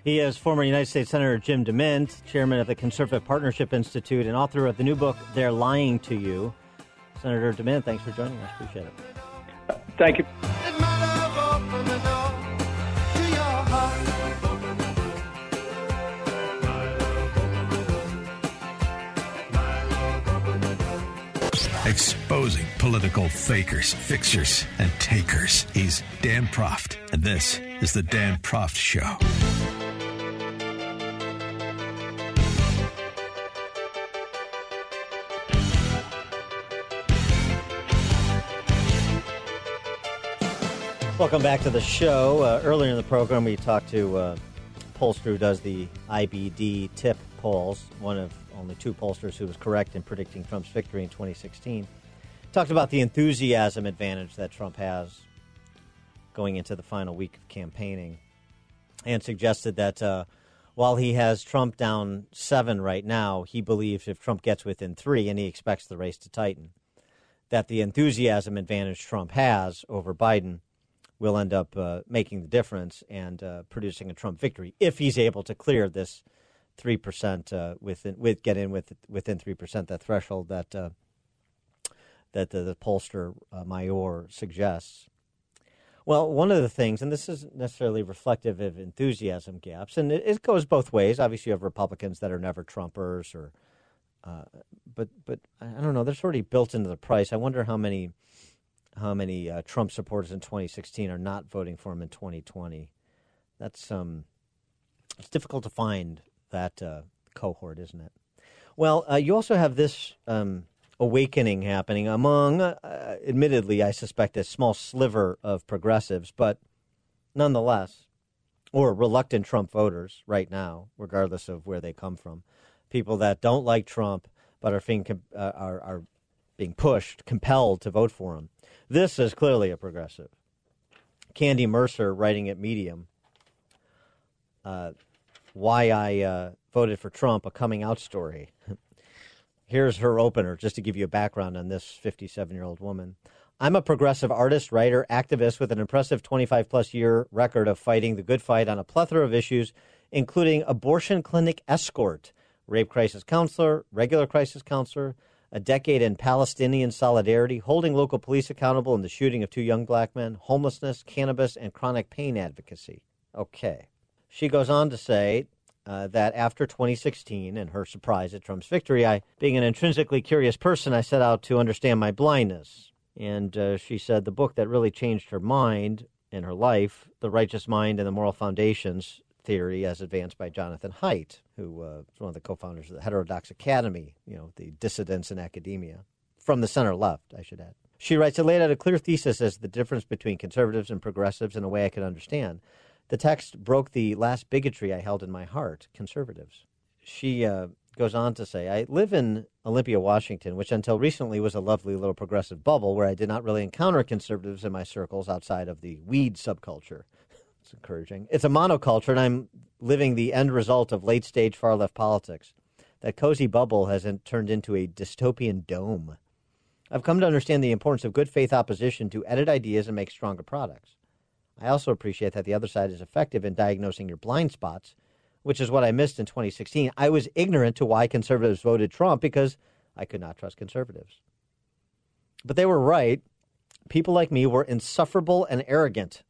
He is former United States Senator Jim DeMint, chairman of the Conservative Partnership Institute, and author of the new book, They're Lying to You. Senator DeMint, thanks for joining us. Appreciate it. Thank you. Exposing political fakers, fixers, and takers. He's Dan Proft, and this is The Dan Proft Show. Welcome back to the show. Uh, earlier in the program, we talked to uh, pollster who does the IBD TIPP polls, one of only two pollsters who was correct in predicting Trump's victory in 2016. Talked about the enthusiasm advantage that Trump has going into the final week of campaigning and suggested that uh, while he has Trump down seven right now, he believes if Trump gets within three, and he expects the race to tighten, that the enthusiasm advantage Trump has over Biden will end up uh, making the difference and uh, producing a Trump victory if he's able to clear this three percent uh, within with get in with within three percent that threshold that uh, that the, the pollster uh, Mayur suggests. Well, one of the things, and this isn't necessarily reflective of enthusiasm gaps, and it, it goes both ways. Obviously, you have Republicans that are never Trumpers, or but but I don't know. They're of built into the price. I wonder how many how many uh, Trump supporters in 2016 are not voting for him in 2020. That's um, it's difficult to find that uh, cohort, isn't it? Well, uh, you also have this um, awakening happening among, uh, admittedly, I suspect a small sliver of progressives, but nonetheless, or reluctant Trump voters right now, regardless of where they come from, people that don't like Trump but are being uh, are, are being pushed, compelled to vote for him. This is clearly a progressive. Candy Mercer, writing at Medium, uh, why I uh, voted for Trump, a coming out story. Here's her opener, just to give you a background on this 57 year old woman. I'm a progressive artist, writer, activist with an impressive 25 plus year record of fighting the good fight on a plethora of issues, including abortion clinic escort, rape crisis counselor, regular crisis counselor, a decade in Palestinian solidarity, holding local police accountable in the shooting of two young black men, homelessness, cannabis, and chronic pain advocacy. Okay. She goes on to say uh, that after 2016 and her surprise at Trump's victory, I, being an intrinsically curious person, I set out to understand my blindness. And uh, she said the book that really changed her mind and her life, The Righteous Mind and the Moral Foundations, theory as advanced by Jonathan Haidt, who uh, was one of the co-founders of the Heterodox Academy, you know, the dissidents in academia, from the center left, I should add. She writes, it laid out a clear thesis as the difference between conservatives and progressives in a way I could understand. The text broke the last bigotry I held in my heart, conservatives. She uh, goes on to say, I live in Olympia, Washington, which until recently was a lovely little progressive bubble where I did not really encounter conservatives in my circles outside of the weed subculture. Encouraging. It's a monoculture, and I'm living the end result of late stage far left politics. That cozy bubble has turned into a dystopian dome. I've come to understand the importance of good faith opposition to edit ideas and make stronger products. I also appreciate that the other side is effective in diagnosing your blind spots, which is what I missed in 2016. I was ignorant to why conservatives voted Trump because I could not trust conservatives. But they were right. People like me were insufferable and arrogant.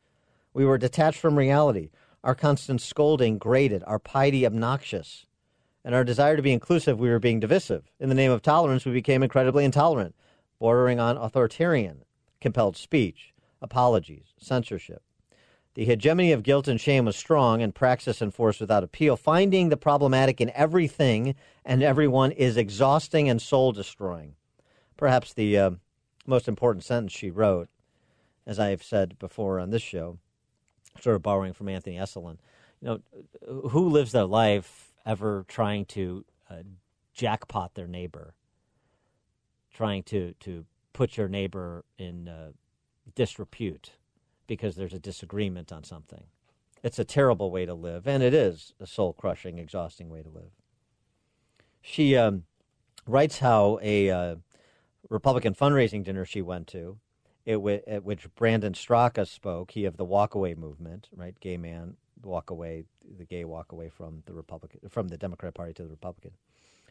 We were detached from reality. Our constant scolding grated, our piety obnoxious. And our desire to be inclusive, we were being divisive. In the name of tolerance, we became incredibly intolerant, bordering on authoritarian, compelled speech, apologies, censorship. The hegemony of guilt and shame was strong and praxis enforced without appeal. Finding the problematic in everything and everyone is exhausting and soul destroying. Perhaps the uh, most important sentence she wrote, as I have said before on this show, sort of borrowing from Anthony Esolen. You know, who lives their life ever trying to uh, jackpot their neighbor, trying to, to put your neighbor in uh, disrepute? because there's a disagreement on something. It's a terrible way to live, and it is a soul crushing, exhausting way to live. She um, writes how a uh, Republican fundraising dinner she went to, w- at which Brandon Straka spoke, he of the walkaway movement, right? Gay man walk away, the gay walk away from the Republican, from the Democrat Party to the Republican.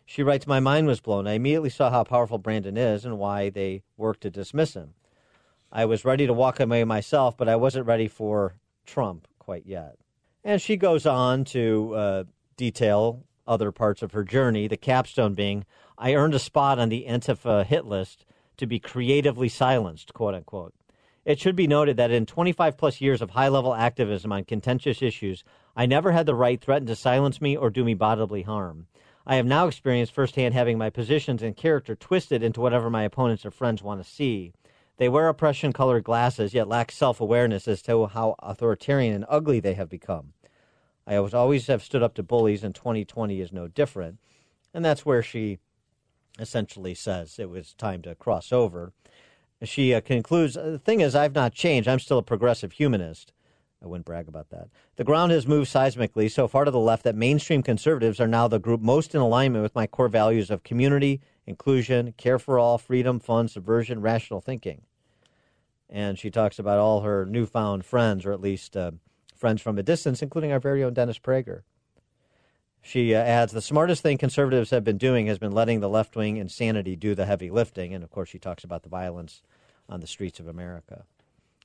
She writes, My mind was blown. I immediately saw how powerful Brandon is and why they work to dismiss him. I was ready to walk away myself, but I wasn't ready for Trump quite yet. And she goes on to uh, detail other parts of her journey, the capstone being, I earned a spot on the Antifa hit list to be creatively silenced, quote unquote. It should be noted that in 25 plus years of high level activism on contentious issues, I never had the right threatened to silence me or do me bodily harm. I have now experienced firsthand having my positions and character twisted into whatever my opponents or friends want to see. They wear oppression colored glasses, yet lack self awareness as to how authoritarian and ugly they have become. I always have stood up to bullies, and 2020 is no different. And that's where she essentially says it was time to cross over. She uh, concludes The thing is, I've not changed. I'm still a progressive humanist. I wouldn't brag about that. The ground has moved seismically so far to the left that mainstream conservatives are now the group most in alignment with my core values of community, inclusion, care for all, freedom, fun, subversion, rational thinking and she talks about all her newfound friends, or at least uh, friends from a distance, including our very own Dennis Prager. She uh, adds the smartest thing conservatives have been doing has been letting the left wing insanity do the heavy lifting. And of course, she talks about the violence on the streets of America.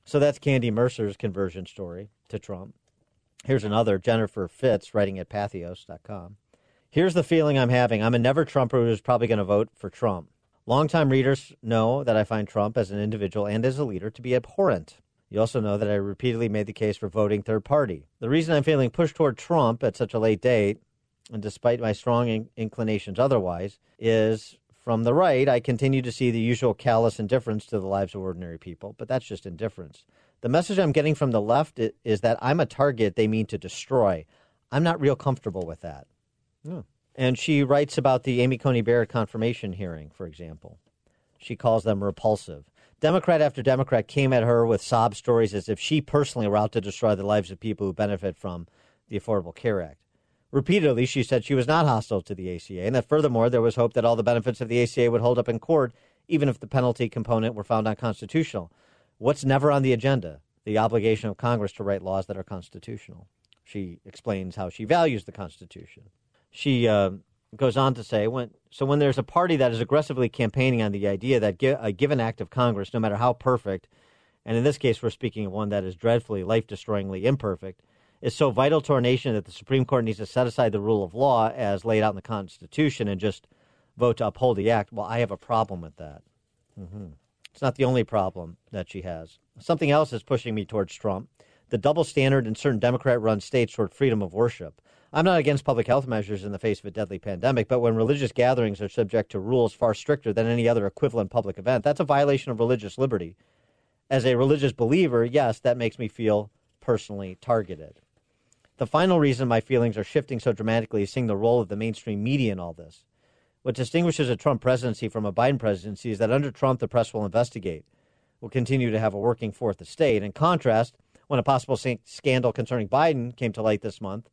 So that's Candy Mercer's conversion story to Trump. Here's another Jennifer Fitz writing at patheos.com. Here's the feeling I'm having. I'm a never Trumper who's probably going to vote for Trump. Longtime readers know that I find Trump as an individual and as a leader to be abhorrent. You also know that I repeatedly made the case for voting third party. The reason I'm feeling pushed toward Trump at such a late date, and despite my strong in- inclinations otherwise, is from the right, I continue to see the usual callous indifference to the lives of ordinary people, but that's just indifference. The message I'm getting from the left is that I'm a target they mean to destroy. I'm not real comfortable with that. Hmm. And she writes about the Amy Coney Barrett confirmation hearing, for example. She calls them repulsive. Democrat after Democrat came at her with sob stories as if she personally were out to destroy the lives of people who benefit from the Affordable Care Act. Repeatedly, she said she was not hostile to the ACA, and that furthermore, there was hope that all the benefits of the ACA would hold up in court, even if the penalty component were found unconstitutional. What's never on the agenda? The obligation of Congress to write laws that are constitutional. She explains how she values the Constitution she uh, goes on to say, when, so when there's a party that is aggressively campaigning on the idea that a given act of Congress, no matter how perfect, and in this case we're speaking of one that is dreadfully, life destroyingly imperfect, is so vital to our nation that the Supreme Court needs to set aside the rule of law as laid out in the Constitution and just vote to uphold the act. Well, I have a problem with that. Mm-hmm. It's not the only problem that she has. Something else is pushing me towards Trump the double standard in certain Democrat run states toward freedom of worship. I'm not against public health measures in the face of a deadly pandemic, but when religious gatherings are subject to rules far stricter than any other equivalent public event, that's a violation of religious liberty. As a religious believer, yes, that makes me feel personally targeted. The final reason my feelings are shifting so dramatically is seeing the role of the mainstream media in all this. What distinguishes a Trump presidency from a Biden presidency is that under Trump, the press will investigate, will continue to have a working fourth estate. In contrast, when a possible scandal concerning Biden came to light this month,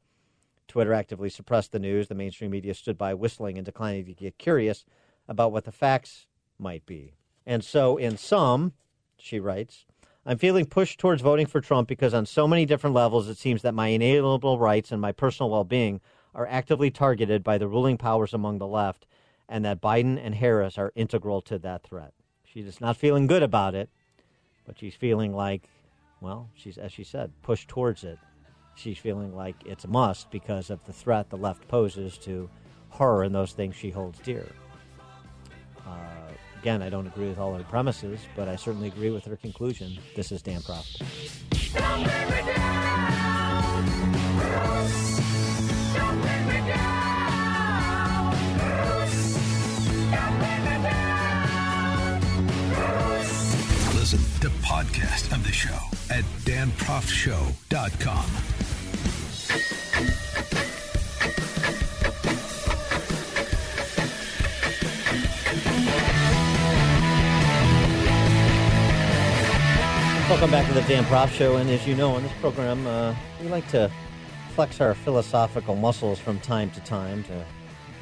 Twitter actively suppressed the news. The mainstream media stood by whistling and declining to get curious about what the facts might be. And so, in sum, she writes, I'm feeling pushed towards voting for Trump because on so many different levels it seems that my inalienable rights and my personal well being are actively targeted by the ruling powers among the left, and that Biden and Harris are integral to that threat. She's just not feeling good about it, but she's feeling like, well, she's, as she said, pushed towards it. She's feeling like it's a must because of the threat the left poses to her and those things she holds dear. Uh, again, I don't agree with all her premises, but I certainly agree with her conclusion. This is Dan Proft. Listen to podcast of the show at danproftshow.com. Welcome back to the Dan Proft Show. And as you know, on this program, uh, we like to flex our philosophical muscles from time to time to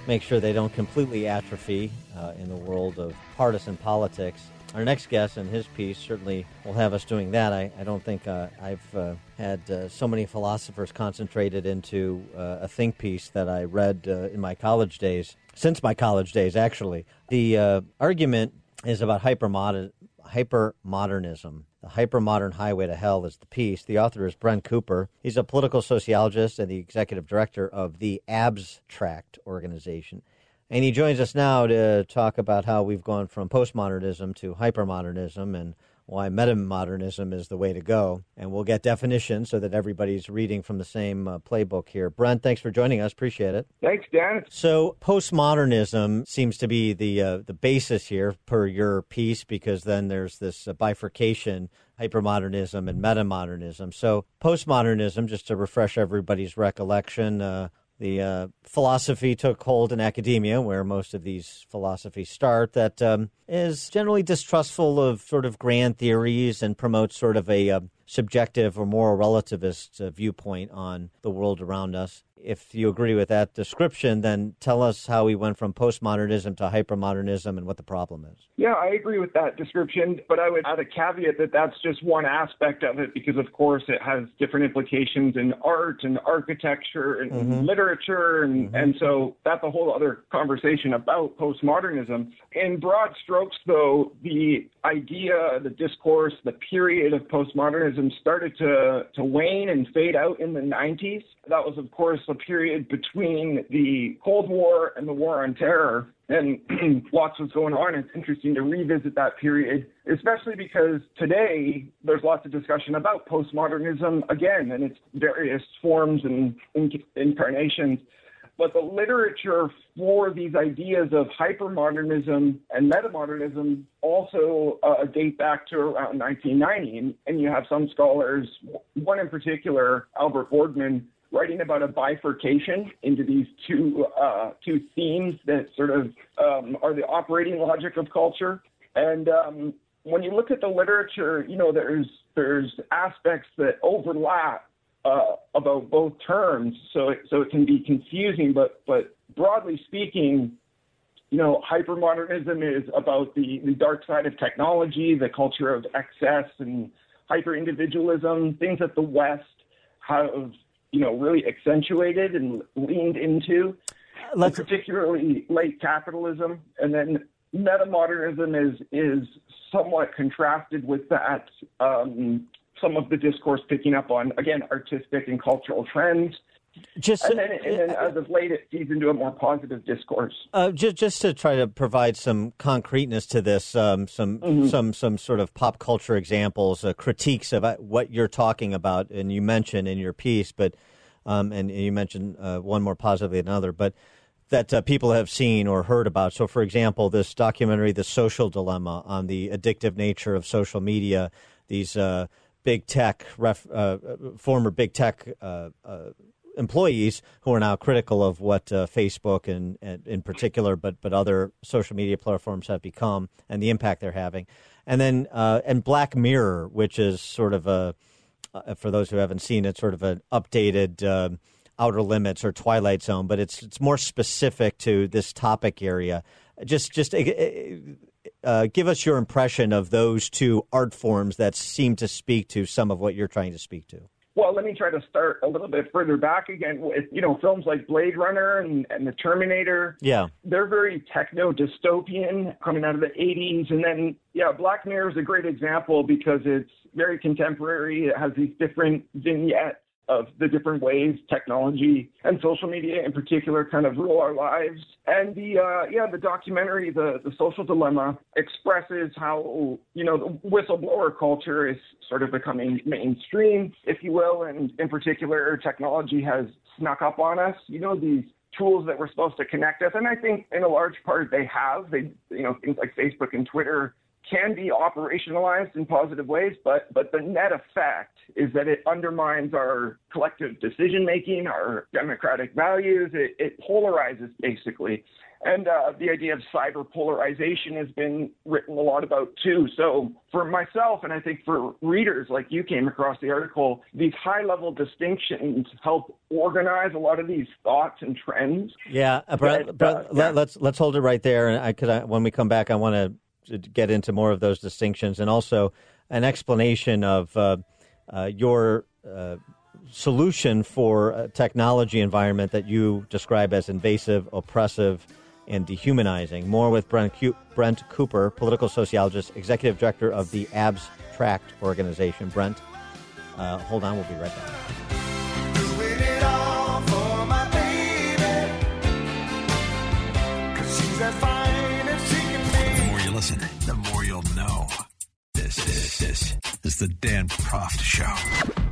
make sure they don't completely atrophy uh, in the world of partisan politics. Our next guest and his piece certainly will have us doing that. I, I don't think uh, I've uh, had uh, so many philosophers concentrated into uh, a think piece that I read in my college days, since my college days, actually. The argument is about hypermodern, hypermodernism. The Hypermodern Highway to Hell is the piece. The author is Brent Cooper. He's a political sociologist and the executive director of the Abstract organization. And he joins us now to talk about how we've gone from postmodernism to hypermodernism and why metamodernism is the way to go. And we'll get definitions so that everybody's reading from the same uh, playbook here. Brent, thanks for joining us. Appreciate it. Thanks, Dan. So, postmodernism seems to be the uh, the basis here per your piece because then there's this uh, bifurcation hypermodernism and metamodernism. So, postmodernism, just to refresh everybody's recollection, uh, the uh, philosophy took hold in academia, where most of these philosophies start, that um, is generally distrustful of sort of grand theories and promotes sort of a uh, subjective or moral relativist uh, viewpoint on the world around us if you agree with that description, then tell us how we went from postmodernism to hypermodernism and what the problem is. Yeah, I agree with that description, but I would add a caveat that that's just one aspect of it because, of course, it has different implications in art and architecture and mm-hmm. literature. And, mm-hmm. and so that's a whole other conversation about postmodernism. In broad strokes, though, the idea, the discourse, the period of postmodernism started to, to wane and fade out in the 90s. That was, of course, a period between the Cold War and the War on Terror. And lots was going on. It's interesting to revisit that period, especially because today there's lots of discussion about postmodernism again and its various forms and incarnations. But the literature for these ideas of hypermodernism and metamodernism also uh, date back to around 1990. And, you have some scholars, one in particular, Albert Borgmann, writing about a bifurcation into these two uh, two themes that sort of um, are the operating logic of culture. And um, when you look at the literature, you know there's there's aspects that overlap uh, about both terms, so it, so it can be confusing. But but broadly speaking, you know, hypermodernism is about the, the dark side of technology, the culture of excess and hyper individualism, things that the West have you know, really accentuated and leaned into, Let's... particularly late capitalism. And then metamodernism is is somewhat contrasted with that. Um, some of the discourse picking up on again artistic and cultural trends. Just and then, and then as of late, it feeds into a more positive discourse. Uh, just just to try to provide some concreteness to this, um, some Mm-hmm. some some sort of pop culture examples, uh, critiques of uh, what you're talking about, and you mentioned in your piece, but um, and you mentioned uh, one more positively than another, but that uh, people have seen or heard about. So, for example, this documentary, "The Social Dilemma," on the addictive nature of social media. These uh, big tech, ref, uh, former big tech uh, uh, employees who are now critical of what uh, Facebook and, and in particular, but but other social media platforms have become and the impact they're having, and then uh, and Black Mirror, which is sort of a uh, for those who haven't seen it, sort of an updated. um Outer Limits or Twilight Zone, but it's it's more specific to this topic area. Just just uh, uh, give us your impression of those two art forms that seem to speak to some of what you're trying to speak to. Well, let me try to start a little bit further back again with, you know, films like Blade Runner and, and The Terminator. Yeah. They're very techno dystopian coming out of the 80s. And then, yeah, Black Mirror is a great example because it's very contemporary. It has these different vignettes of the different ways technology and social media in particular kind of rule our lives. And the uh, yeah, the documentary, the the social dilemma, expresses how you know the whistleblower culture is sort of becoming mainstream, if you will, and in particular, technology has snuck up on us. You know these tools that we're supposed to connect us, and I think in a large part they have. They you know things like Facebook and Twitter can be operationalized in positive ways, but but the net effect is that it undermines our collective decision making, our democratic values. It, it polarizes basically, and uh, the idea of cyber polarization has been written a lot about too. So for myself, and I think for readers like you came across the article, these high level distinctions help organize a lot of these thoughts and trends. Yeah, uh, But, Brett, uh, let, let's let's hold it right there, and I could I, when we come back, I want to get into more of those distinctions and also an explanation of uh, uh, your uh, solution for a technology environment that you describe as invasive, oppressive, and dehumanizing. More with Brent, Brent Cooper, political sociologist, executive director of the Abstract organization. Brent, uh, hold on, we'll be right back. Listen, the more you'll know. This, this, this is the Dan Proft Show.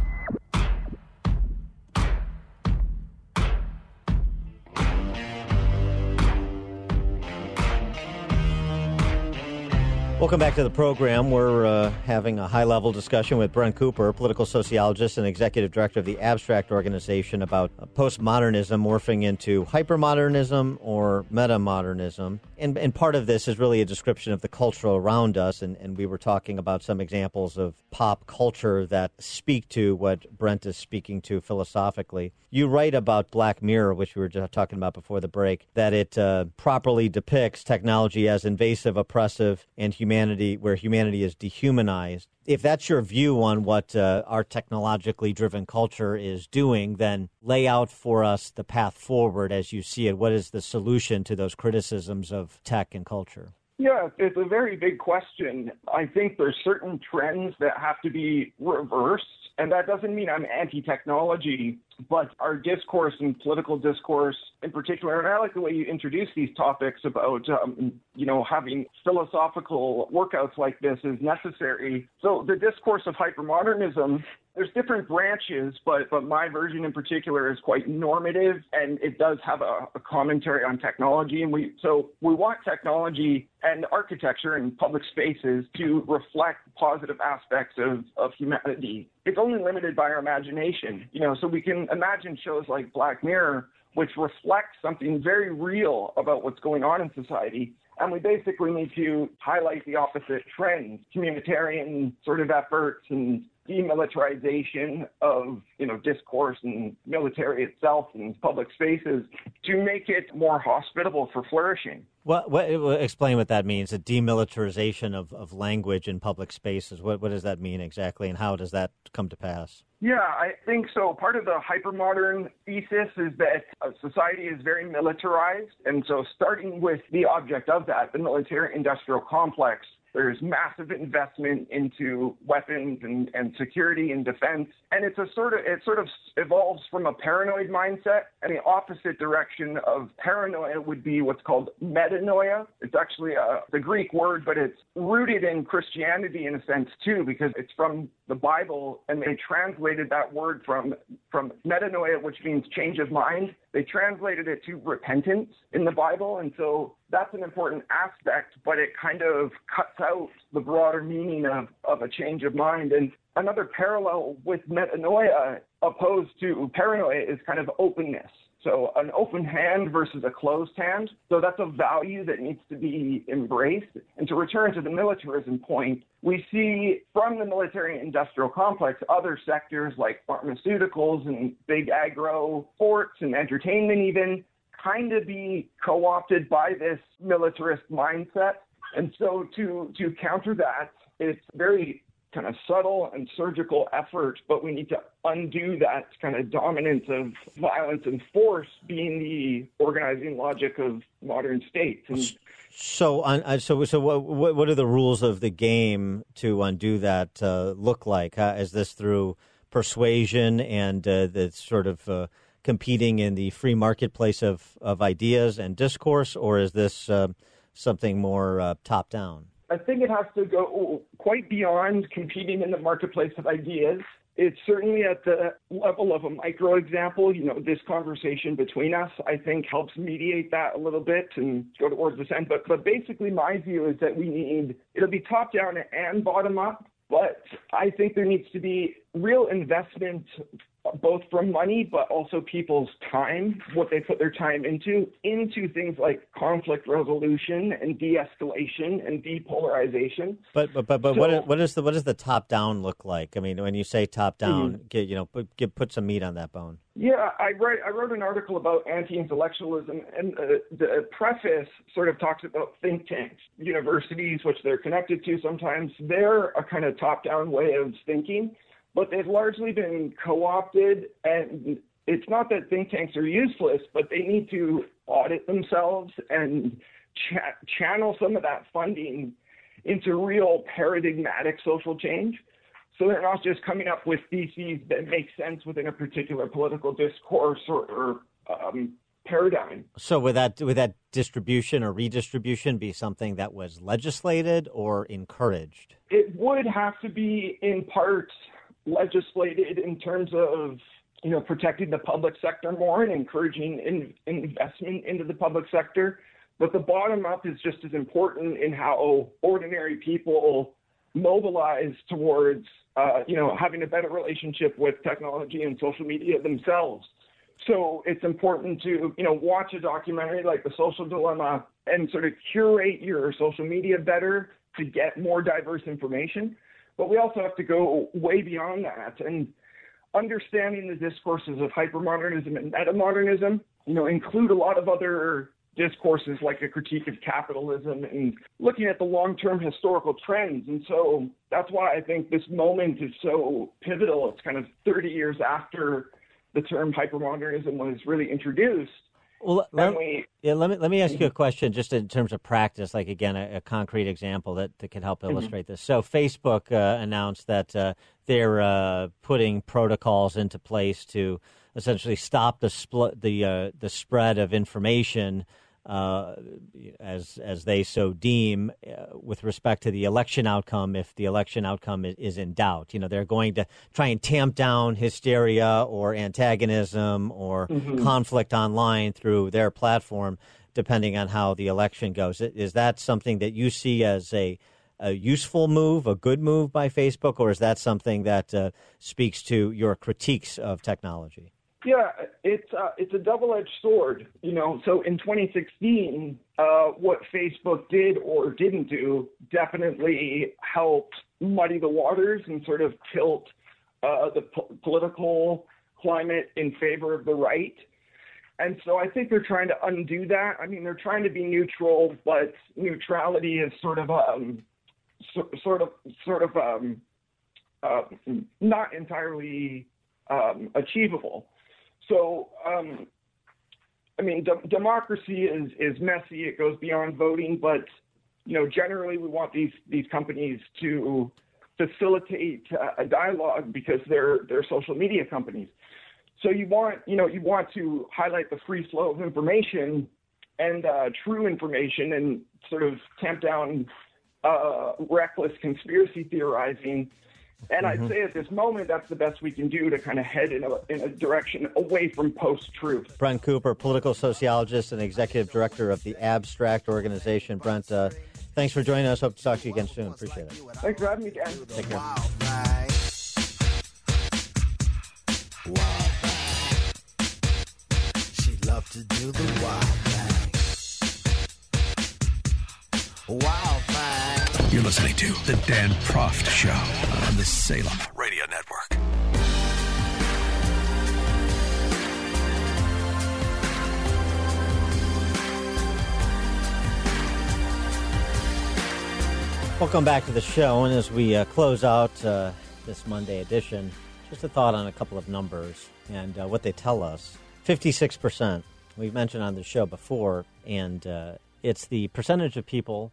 Welcome back to the program. We're uh, having a high level discussion with Brent Cooper, political sociologist and executive director of the Abstract Organization, about uh, postmodernism morphing into hypermodernism or metamodernism. And, and part of this is really a description of the culture around us. And, and we were talking about some examples of pop culture that speak to what Brent is speaking to philosophically. You write about Black Mirror, which we were just talking about before the break, that it uh, properly depicts technology as invasive, oppressive, and humanity, where humanity is dehumanized. If that's your view on what uh, our technologically driven culture is doing, then lay out for us the path forward as you see it. What is the solution to those criticisms of tech and culture? Yeah, it's a very big question. I think there's certain trends that have to be reversed. And that doesn't mean I'm anti technology, but our discourse and political discourse in particular, and I like the way you introduce these topics about, um, you know, having philosophical workouts like this is necessary. So the discourse of hypermodernism there's different branches, but but my version in particular is quite normative, and it does have a, a, commentary on technology. And we so we want technology and architecture and public spaces to reflect positive aspects of of humanity. It's only limited by our imagination, you know. So we can imagine shows like Black Mirror, which reflect something very real about what's going on in society. And we basically need to highlight the opposite trends, communitarian sort of efforts and demilitarization of you know discourse and military itself and public spaces to make it more hospitable for flourishing. What, what explain what that means? A demilitarization of, of language in public spaces. What what does that mean exactly, and how does that come to pass? Yeah, I think so. Part of the hypermodern thesis is that society is very militarized, and so starting with the object of that, the military-industrial complex, There's massive investment into weapons and, and security and defense. And it's a sort of it sort of evolves from a paranoid mindset and the opposite direction of paranoia would be what's called metanoia. It's actually a, the Greek word, but it's rooted in Christianity in a sense too, because it's from the Bible and they translated that word from from metanoia, which means change of mind. They translated it to repentance in the Bible. And so that's an important aspect, but it kind of cuts out the broader meaning of, of a change of mind. And another parallel with metanoia opposed to paranoia is kind of openness. So an open hand versus a closed hand. So that's a value that needs to be embraced. And to return to the militarism point, we see from the military industrial complex other sectors like pharmaceuticals and big agro, sports and entertainment even kind of be co-opted by this militarist mindset. And so to to counter that, it's very kind of subtle and surgical effort, but we need to undo that kind of dominance of violence and force being the organizing logic of modern states. And So, uh, so, so, what, what, are the rules of the game to undo that uh, look like? Is this through persuasion and uh, the sort of uh, competing in the free marketplace of, of ideas and discourse, or is this uh, something more uh, top down? I think it has to go quite beyond competing in the marketplace of ideas. It's certainly at the level of a micro example. You know, this conversation between us, I think, helps mediate that a little bit and go towards this end. But, but basically, my view is that we need it'll be top down and bottom up. But I think there needs to be real investment both from money but also people's time, what they put their time into, into things like conflict resolution and de-escalation and depolarization. But but but, but So- what is, what is the what does the top down look like? I mean, when you say top down, Mhm. get you know put get, put some meat on that bone. Yeah, I write. I wrote an article about anti-intellectualism, and uh, the preface sort of talks about think tanks, universities, which they're connected to. Sometimes they're a kind of top-down way of thinking, but they've largely been co-opted. And it's not that think tanks are useless, but they need to audit themselves and cha- channel some of that funding into real paradigmatic social change. So they're not just coming up with theses that make sense within a particular political discourse or, or um, paradigm. So would that would that distribution or redistribution be something that was legislated or encouraged? It would have to be in part legislated in terms of you know protecting the public sector more and encouraging in, investment into the public sector. But the bottom up is just as important in how ordinary people mobilize towards uh, you know having a better relationship with technology and social media themselves. So it's important to you know watch a documentary like The Social Dilemma and sort of curate your social media better to get more diverse information. But we also have to go way beyond that and understanding the discourses of hypermodernism and metamodernism, you know, include a lot of other discourses like a critique of capitalism and looking at the long-term historical trends. And so that's why I think this moment is so pivotal. It's kind of 30 years after the term hypermodernism was really introduced. Well, let, we- yeah, let me let me ask Mm-hmm. you a question, just in terms of practice. Like again, a, a concrete example that, that can help Mhm. illustrate this. So, Facebook uh, announced that uh, they're uh, putting protocols into place to essentially stop the spl- the uh, the spread of information. Uh, as as they so deem, uh, with respect to the election outcome, if the election outcome is, is in doubt, you know they're going to try and tamp down hysteria or antagonism or Mhm. conflict online through their platform, depending on how the election goes. Is that something that you see as a, a useful move, a good move by Facebook, or is that something that uh, speaks to your critiques of technology? Yeah, it's uh, it's a double-edged sword, you know. So in 2016, uh, what Facebook did or didn't do definitely helped muddy the waters and sort of tilt uh, the po- political climate in favor of the right. And so I think they're trying to undo that. I mean, they're trying to be neutral, but neutrality is sort of um, so, sort of sort of um, uh, not entirely um, achievable. So, um, I mean, de- democracy is, is messy. It goes beyond voting, but you know, generally we want these these companies to facilitate uh, a dialogue because they're they're social media companies. So you want you know you want to highlight the free flow of information and uh, true information and sort of tamp down uh, reckless conspiracy theorizing. And Mm-hmm. I'd say at this moment, that's the best we can do to kind of head in a, in a direction away from post truth. Brent Cooper, political sociologist and executive director of the Abstract Organization. Brent, uh, thanks for joining us. Hope to talk to you again soon. Appreciate it. Thanks for having me, Dan. Take care. She loved to do the wild thing. Wild thing. You're listening to The Dan Proft Show on the Salem Radio Network. Welcome back to the show. And as we uh, close out uh, this Monday edition, just a thought on a couple of numbers and uh, what they tell us. 56%, we've mentioned on the show before, and uh, it's the percentage of people,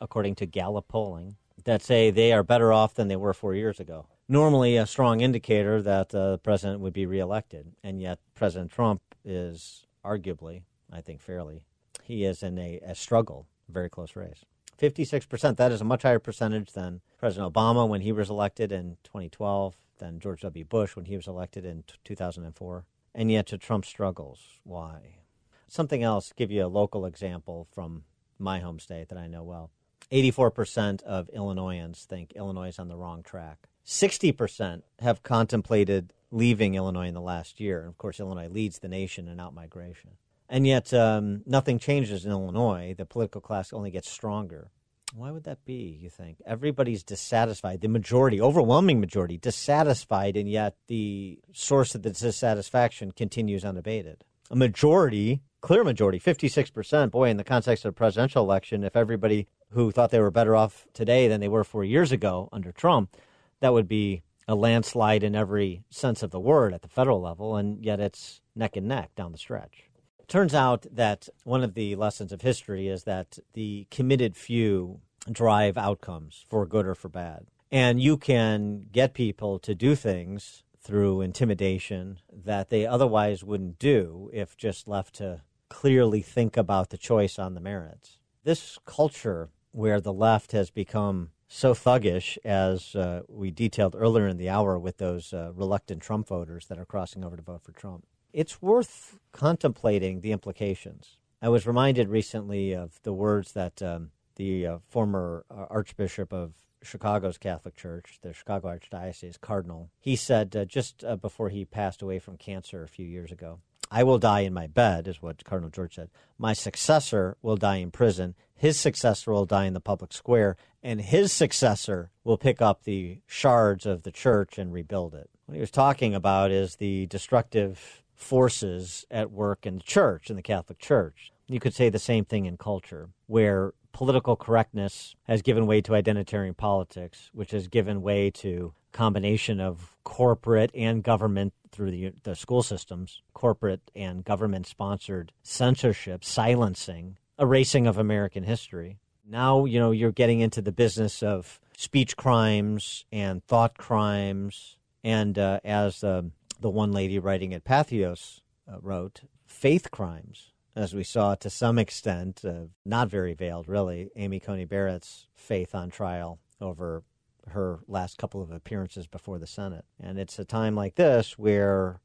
according to Gallup polling, that say they are better off than they were four years ago. Normally, a strong indicator that uh, the president would be reelected, and yet President Trump is arguably, I think fairly, he is in a, a struggle, very close race. 56%. That is a much higher percentage than President Obama when he was elected in 2012, than George W. Bush when he was elected in t- 2004. And yet to Trump's struggles. Why? Something else, give you a local example from my home state that I know well. 84% of Illinoisans think Illinois is on the wrong track. 60% have contemplated leaving Illinois in the last year. And of course, Illinois leads the nation in outmigration. And yet, um, nothing changes in Illinois. The political class only gets stronger. Why would that be, you think? Everybody's dissatisfied. The majority, overwhelming majority, dissatisfied, and yet the source of the dissatisfaction continues unabated. A majority, clear majority, 56%. Boy, in the context of a presidential election, if everybody who thought they were better off today than they were four years ago under Trump, that would be a landslide in every sense of the word at the federal level, and yet it's neck and neck down the stretch. It Turns out that one of the lessons of history is that the committed few drive outcomes for good or for bad. And you can get people to do things through intimidation that they otherwise wouldn't do if just left to clearly think about the choice on the merits. This culture where the left has become so thuggish, as uh, we detailed earlier in the hour with those uh, reluctant Trump voters that are crossing over to vote for Trump, it's worth contemplating the implications. I was reminded recently of the words that um, the uh, former uh, Archbishop of Chicago's Catholic Church, the Chicago Archdiocese Cardinal, he said uh, just uh, before he passed away from cancer a few years ago. I will die in my bed, is what Cardinal George said. My successor will die in prison. His successor will die in the public square. And his successor will pick up the shards of the church and rebuild it. What he was talking about is the destructive forces at work in the church, in the Catholic Church. You could say the same thing in culture, where political correctness has given way to identitarian politics, which has given way to combination of corporate and government through the, the school systems, corporate and government sponsored censorship, silencing, erasing of American history. Now, you know, you're getting into the business of speech crimes and thought crimes. And uh, as uh, the one lady writing at Patheos uh, wrote, faith crimes as we saw to some extent, uh, not very veiled really, Amy Coney Barrett's faith on trial over her last couple of appearances before the Senate. And it's a time like this where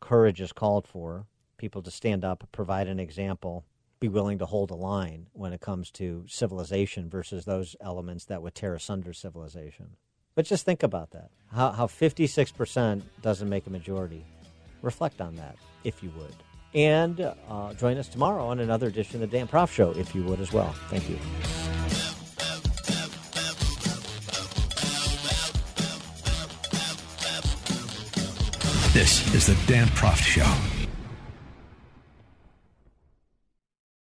courage is called for, people to stand up, provide an example, be willing to hold a line when it comes to civilization versus those elements that would tear asunder civilization. But just think about that. How, how 56% doesn't make a majority. Reflect on that, if you would. And uh, join us tomorrow on another edition of the Dan Proft Show, if you would as well. Thank you. This is the Dan Proft Show.